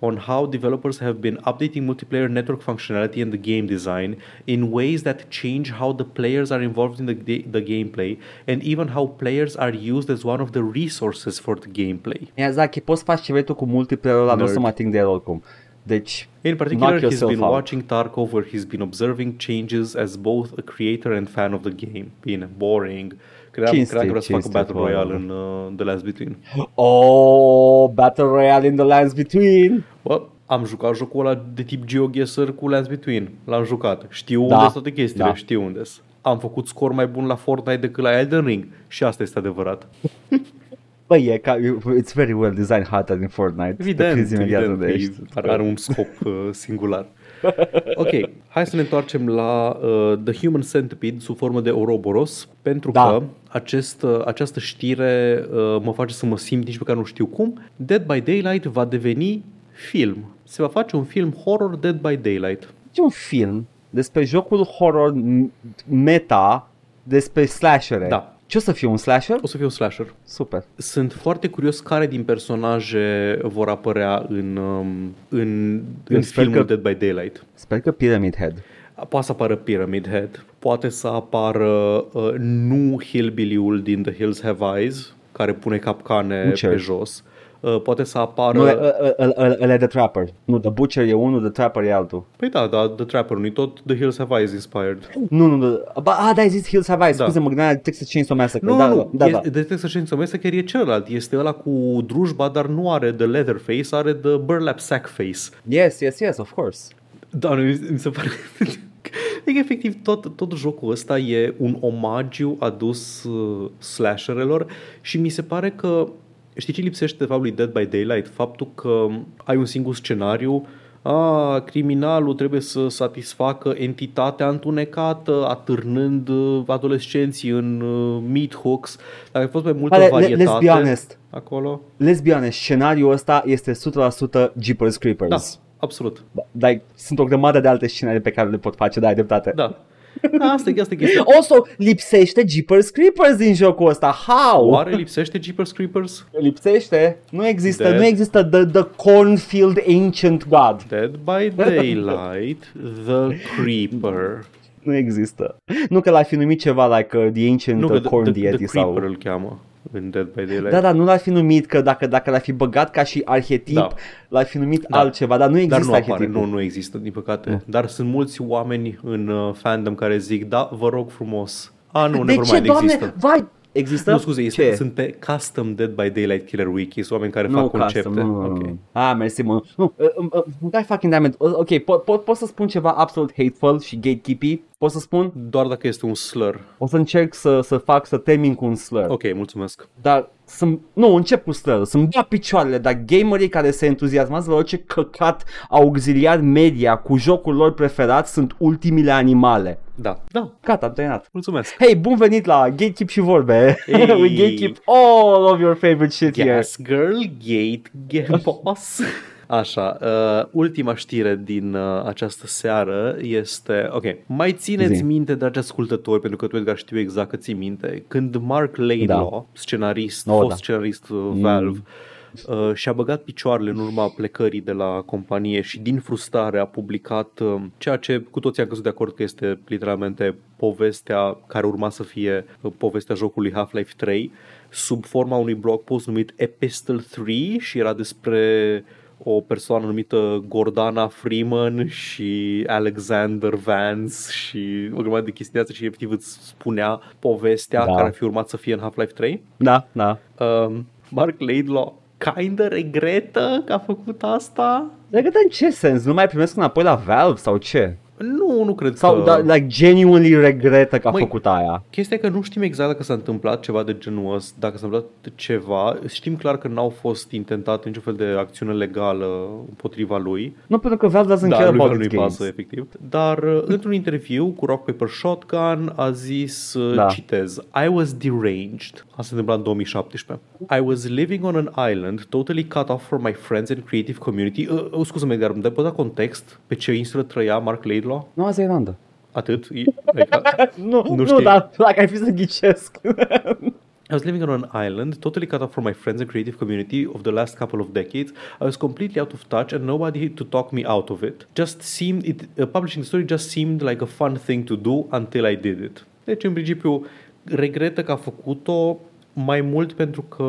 on how developers have been updating multiplayer network functionality and the game design in ways that change how the players are involved in the, the gameplay and even how players are used as one of the resources for the gameplay. Miyazaki, poți faci ce vrei tu cu multiplayer-ul ăla, nu o să mă ating de el oricum. Deci, In particular, he's been out. watching Tarkov where he's been observing changes as both a creator and fan of the game. Bine, boring. Credeam, Cinstit, credeam că vreau să fac un cinstit, Battle Royale wow. în uh, The Last Between. oh, Battle Royale in the lands between. Bă, am jucat jocul ăla de tip GeoGuessr cu Last Between. L-am jucat. Știu Da, unde sunt toate chestiile, da. știu unde Am făcut scor mai bun la Fortnite decât la Elden Ring. Și asta este adevărat. <laughs> Băi, e ca, it's very well designed harta din Fortnite. Te Evident, prinzi imediat evident unde că ești. are, are un scop uh, singular. <laughs> Ok, hai să ne întoarcem la uh, The Human Centipede sub formă de Ouroboros, pentru Da. că acest, uh, această știre uh, mă face să mă simt nici pe care nu știu cum. Dead by Daylight va deveni film. Se va face un film horror Dead by Daylight. E un film despre jocul horror m- meta despre slashere. Da. Ce o să fie, un slasher? O să fie un slasher. Super. Sunt foarte curios care din personaje vor apărea în, um, în, în sper filmul că- Dead by Daylight. Sper că Pyramid Head. Poate să apară Pyramid Head, poate să apară uh, nu hillbilly-ul din The Hills Have Eyes, care pune capcane Butcher. pe jos. Uh, poate să apară... Nu, ă- ă- ă- ă- ăla e The Trapper. Nu, The Butcher e unul, The Trapper e altul. Păi da, da, The Trapper, nu tot The Hills Have Eyes inspired. Nu, nu, nu. Ba, a, da, ai zis Hills Have Eyes. Da. Scuze, mă gândeam la Texas Chainsaw Massacre. Nu, da, nu, da, nu, da, e, de Texas Chainsaw Massacre e celălalt, este ăla cu drujba, dar nu are the leather face, are the burlap sack face. Yes, yes, yes, of course. Da, nu, mi mi se pare... Adică, <laughs> efectiv, tot, tot jocul ăsta e un omagiu adus uh, slasherelor și mi se pare că, știi ce lipsește de fapt lui Dead by Daylight? Faptul că ai un singur scenariu, a, criminalul trebuie să satisfacă entitatea întunecată, atârnând uh, adolescenții în uh, meat hooks. Dacă ai fost mai multă Ale, le- varietate let's be honest. acolo... Let's be honest, scenariul ăsta este 100% Jeepers Creepers. Da, absolut. Like, sunt o grămadă de alte scenarii pe care le pot face, da, ai dreptate. Da. Asta e asta e chestia. Also, lipsește Jeepers Creepers din jocul ăsta. How? Oare lipsește Jeepers Creepers? Lipsește? Nu există, Dead. nu există the, the cornfield ancient god. Dead by Daylight, The Creeper. Nu există. Nu că l-ar fi numit ceva like uh, the ancient Nu uh, că the, corn the, deity the sau... Creeper îl cheamă în Dead by Daylight. Da, da, nu l-ar fi numit că dacă, dacă l-ar fi băgat ca și arhetip, Da. l-ar fi numit Da. altceva, dar nu există Dar nu apare, arhetipul. nu, nu există, din păcate. Dar sunt mulți oameni în uh, fandom care zic, da, vă rog frumos. A, nu, de ce, nevermind, doamne? există. Vai, există? Nu, scuze, este, ce? sunt pe custom Dead by Daylight Killer Wiki, sunt oameni care nu, fac custom, concepte. nu, nu, Ok. nu. Ah, mersi, mă. Nu, uh, uh, uh, dai fucking damn it. Uh, Ok, pot, pot, pot să spun ceva absolut hateful și gatekeepy? Pot să spun? Doar dacă este un slur. O să încerc să, să fac, să termin cu un slur. Ok, mulțumesc. Dar sunt, nu, încep cu slur, sunt bat picioarele, dar gamerii care se entuziasmează la orice căcat auxiliar media cu jocul lor preferat sunt ultimile animale. Da, da, Gata, am terminat. mulțumesc. Hei, bun venit la Gatekeep și vorbe. Hey. <laughs> We gatekeep all of your favorite shit here. Gas Girl Gate Game Boss. Așa, uh, ultima știre din uh, această seară este, ok, mai țineți Zi. minte, dragi ascultători, pentru că tu, Edgar, știu exact că ții minte, când Mark Laidlaw, da. scenarist, Oh, fost da. scenarist uh, Valve, uh, și-a băgat picioarele în urma plecării de la companie și din frustrare a publicat uh, ceea ce cu toții am căzut de acord că este literalmente povestea care urma să fie uh, povestea jocului Half-Life 3 sub forma unui blog post numit Epistle 3 și era despre o persoană numită Gordana Freeman și Alexander Vance și o grămadă de chestii de astea și efectiv îți spunea povestea Da. care ar fi urmat să fie în Half-Life 3. Da, da. Um, Mark Laidlaw kinda regretă că a făcut asta? Dar în ce sens? Nu mai primesc înapoi la Valve sau ce? Nu, nu cred Sau, că... da, like, genuinely regretă că a Măi, făcut aia. Chestia e că nu știm exact dacă s-a întâmplat ceva de genul ăsta, dacă s-a întâmplat ceva. Știm clar că n-au fost intentate niciun fel de acțiune legală împotriva lui. Nu pentru că Valve doesn't Da, care lui about Val its nu-i games. pasă, efectiv. Dar uh, într-un interviu cu Rock Paper Shotgun a zis, uh, Da. citez, I was deranged. Asta se întâmpla în 2017. I was living on an island, totally cut off from my friends and creative community. Uh, uh, scuze-mă, Edgar, îmi dai poți da context pe ce insulă trăia Mark Laidlaw? Noua Zeelandă. Atât? E- Like, <laughs> Nu, Nu nu, știi. dar dacă ar fi să ghicesc. I was living on an island, totally cut off from my friends and creative community of the last couple of decades. I was completely out of touch and nobody to talk me out of it. Just seemed it uh, publishing the story just seemed like a fun thing to do until I did it. Deci, în principiu, regretă că a făcut-o mai mult pentru că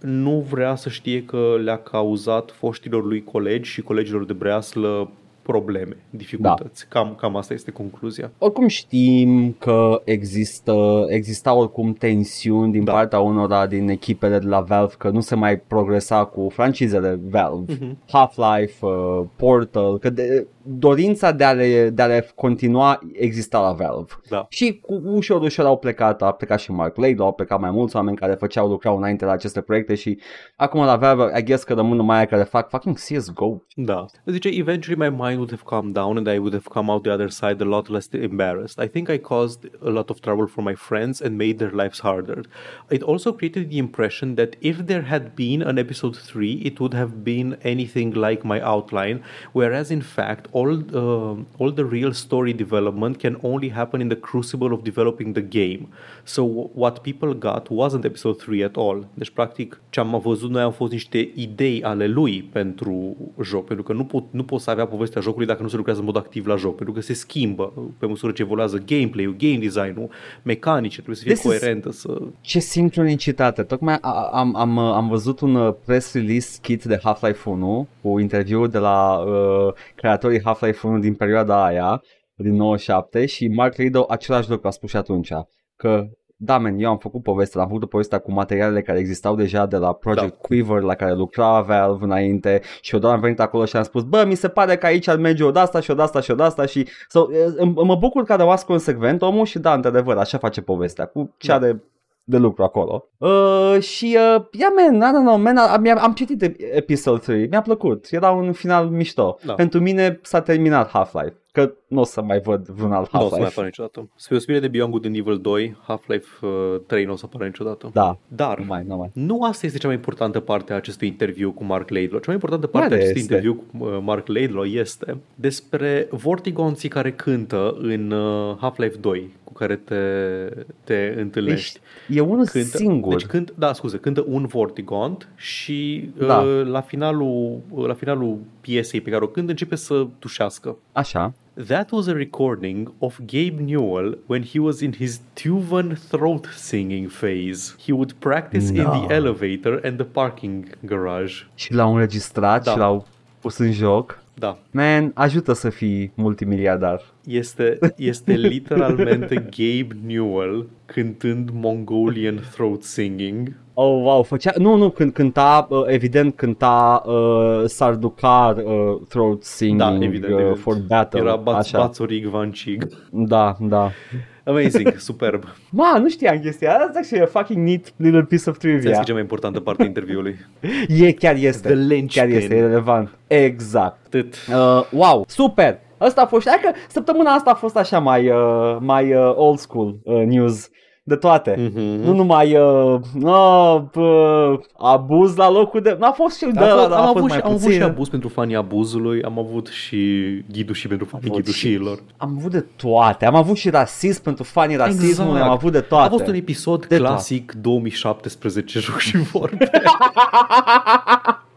nu vrea să știe că le-a cauzat foștilor lui colegi și colegilor de breaslă probleme, dificultăți. Da. Cam, cam asta este concluzia. Oricum știm că există, exista oricum tensiuni din da. partea unora din echipele de la Valve că nu se mai progresa cu francizele Valve, uh-huh. Half-Life, uh, Portal, că de, dorința de a, le, de a le continua exista la Valve. Da. Și cu ușor, ușor au plecat, a plecat și Mark Laidlaw, au plecat mai mulți oameni care făceau, lucrau înainte la aceste proiecte și acum la Valve, I guess că rămân numai aia care fac fucking CSGO. Da. Zice, eventually my mind would have calmed down and I would have come out the other side a lot less embarrassed. I think I caused a lot of trouble for my friends and made their lives harder. It also created the impression that if there had been an episode 3, it would have been anything like my outline, whereas in fact, all uh, all the real story development can only happen in the crucible of developing the game. So what people got wasn't episode 3 at all. Deci practic ce am văzut noi au fost niște idei ale lui pentru joc, pentru că nu pot nu poți să avea povestea jocului dacă nu se lucrează în mod activ la joc, pentru că se schimbă pe măsură ce evoluează gameplay-ul, game design-ul, mecanice, trebuie să fie This coerentă. Să... Ce sincronicitate! Tocmai am, am, am văzut un uh, press release kit de Half-Life 1 cu interviu de la uh, creatorii Half-Life 1 din perioada aia, din 97 și Mark Riddle același lucru a spus și atunci că da, men, eu am făcut povestea, am făcut povestea cu materialele care existau deja de la Project da. Quiver la care lucra Valve înainte și eu doar am venit acolo și am spus, bă, mi se pare că aici ar merge o asta și o asta și o asta și so, mă bucur că a rămas consecvent omul și da, într-adevăr, așa face povestea, cu ce da. are de lucru acolo. Uh, și, uh, yeah, man, I don't know, man, am, am citit episod 3, mi-a plăcut, era un final mișto. Da. Pentru mine s-a terminat Half-Life că nu o să mai văd vreun alt Half-Life. Nu o să mai apară niciodată. Spre o de Beyond Good and Evil 2, Half-Life uh, 3 nu o să apară niciodată. Da. Dar nu, mai, nu, mai. nu asta este cea mai importantă parte a acestui interviu cu Mark Laidlaw. Cea mai importantă parte a acestui este? interviu cu uh, Mark Laidlaw este despre vortigonții care cântă în uh, Half-Life 2 cu care te, te întâlnești. Ești, e unul cântă, singur. Deci cânt, da, scuze, cântă un vortigont și da. uh, la, finalul, la finalul piesei pe care o cântă începe să tușească. Așa. That was a recording of Gabe Newell when he was in his Tuvan throat singing phase. He would practice no. in the elevator and the parking garage. Și l-au înregistrat da. și l-au pus în joc. Da. Man, ajută să fii multimiliardar. Este, este literalmente Gabe Newell cântând Mongolian throat singing. Oh, wow, făcea, nu, nu, când cânta, uh, evident cânta uh, Sarducar uh, throat singing da, evident, uh, evident. for battle. Era Bațorig Van Chig. Da, da. Amazing, <laughs> superb. Ma, nu știam chestia asta. That's actually a fucking neat little piece of trivia. Asta cea mai importantă parte a interviului. <laughs> e, chiar este. The chiar este, e relevant. Exact. Atât. Uh, wow, super. Asta a fost, hai că săptămâna asta a fost așa mai, uh, mai uh, old school uh, news de toate. Mm-hmm. Nu numai uh, uh, uh, abuz la locul de... N-a fost și de ăla, am, am, avut și, am avut și abuz pentru fanii abuzului, am avut și ghidușii pentru fanii ghidușiilor. Am avut de toate. Am avut și rasism pentru fanii rasismului, exact. am avut de toate. A fost un episod de clasic toate. 2017 joc și vorbe. <laughs>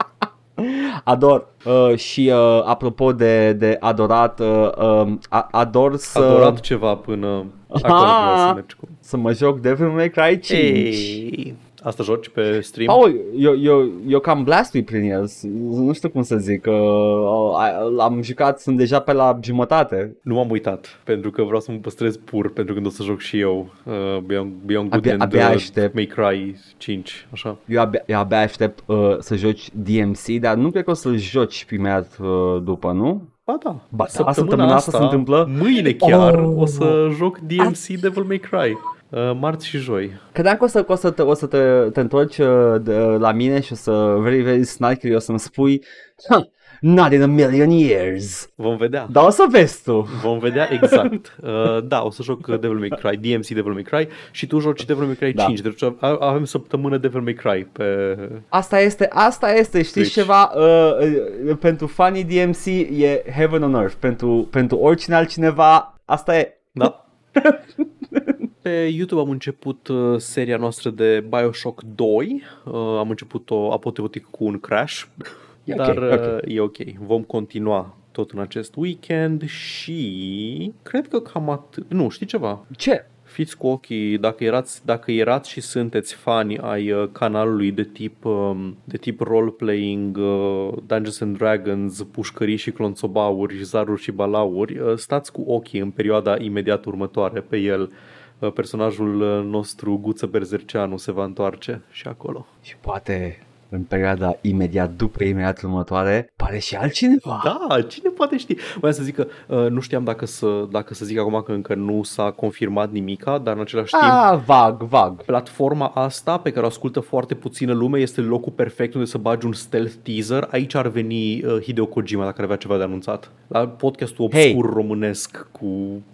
Ador. Uh, și uh, apropo de, de adorat, uh, uh, ador să... Adorat ceva până acolo <laughs> să mergi cu... Să mă joc Devil May Cry 5. Ei, asta joci pe stream? Paul, eu, eu, eu cam blastui prin el, nu știu cum să zic, uh, am jucat, sunt deja pe la jumătate. Nu m-am uitat, pentru că vreau să mă păstrez pur, pentru când o să joc și eu uh, Beyond, Beyond Good abia, and abia uh, aștept. May Cry 5, așa. Eu abia, eu abia aștept uh, să joci DMC, dar nu cred că o să-l joci primat uh, după, nu? Ba da, ba, săptămâna, săptămâna asta, asta se întâmplă. Mâine chiar oh. o să joc DMC Devil May Cry. Uh, marți și joi. Credeam că o să, o să, te, o să te, te întorci uh, de, la mine și o să very, very snarky o să-mi spui Not in a million years. Vom vedea. Da, o să vezi tu. Vom vedea exact. Uh, da, o să joc Devil May Cry, DMC Devil May Cry și tu joci Devil May Cry da. 5. Deci avem săptămână Devil May Cry pe... Asta este, asta este, știi Twitch. ceva? Uh, uh, pentru fanii DMC e Heaven on Earth. Pentru, pentru oricine altcineva, asta e. Da. <laughs> Pe YouTube am început uh, seria noastră de Bioshock 2. Uh, am început-o apoteotic cu un crash, E dar ok, ok. uh, e ok. Vom continua tot în acest weekend și cred că cam atât. Nu, știi ceva? Ce? Fiți cu ochii, dacă erați, dacă erați și sunteți fani ai uh, canalului de tip, um, de tip role-playing, uh, Dungeons and Dragons, pușcării și clonțobauri, zaruri și balauri, uh, stați cu ochii în perioada imediat următoare pe el. Uh, Personajul uh, nostru, Guță Berzerceanu, se va întoarce și acolo. Și poate în perioada imediat după imediat următoare pare și altcineva. Da, cine poate ști? Voiam să zic că uh, nu știam dacă să, dacă să zic acum că încă nu s-a confirmat nimica, dar în același timp Ah, vag, vag. Platforma asta, pe care o ascultă foarte puțină lume, este locul perfect unde să bagi un stealth teaser. Aici ar veni uh, Hideo Kojima dacă ar avea ceva de anunțat. La podcastul obscur Hey. românesc cu...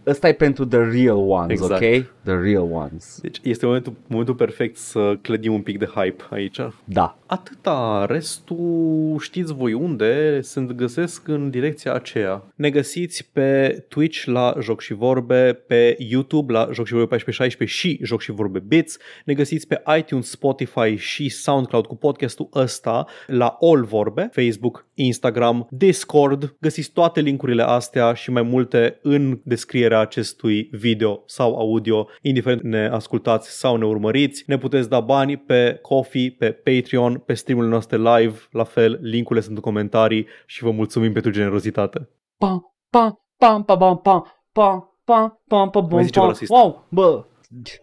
Ăsta e pentru the real ones, Exact. ok? The real ones. Deci este momentul, momentul perfect să clădim un pic de hype aici. Da. Atâta, restul știți voi unde, se găsesc în direcția aceea. Ne găsiți pe Twitch la Joc și Vorbe, pe YouTube la Joc și Vorbe 1416 și Joc și Vorbe Bits. Ne găsiți pe iTunes, Spotify și SoundCloud cu podcastul ăsta la All Vorbe, Facebook, Instagram, Discord. Găsiți toate linkurile astea și mai multe în descrierea acestui video sau audio, indiferent ne ascultați sau ne urmăriți. Ne puteți da bani pe Coffee, pe Patreon, pe streamurile noastre live, la fel, linkurile sunt în comentarii și vă mulțumim pentru generozitate. Pa, pa, pam, pa, pam, pa, pa, pa, pam, pa, bom, pa. Wow, bă,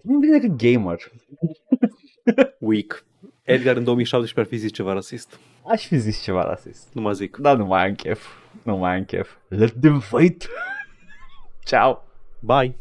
nu bine decât gamer. <laughs> Weak. Edgar în 2017 ar fi zis ceva rasist. Aș fi zis ceva rasist. Nu mă zic. Da, nu mai am chef. Nu mai am chef. Let them fight. <laughs> Ciao. Bye.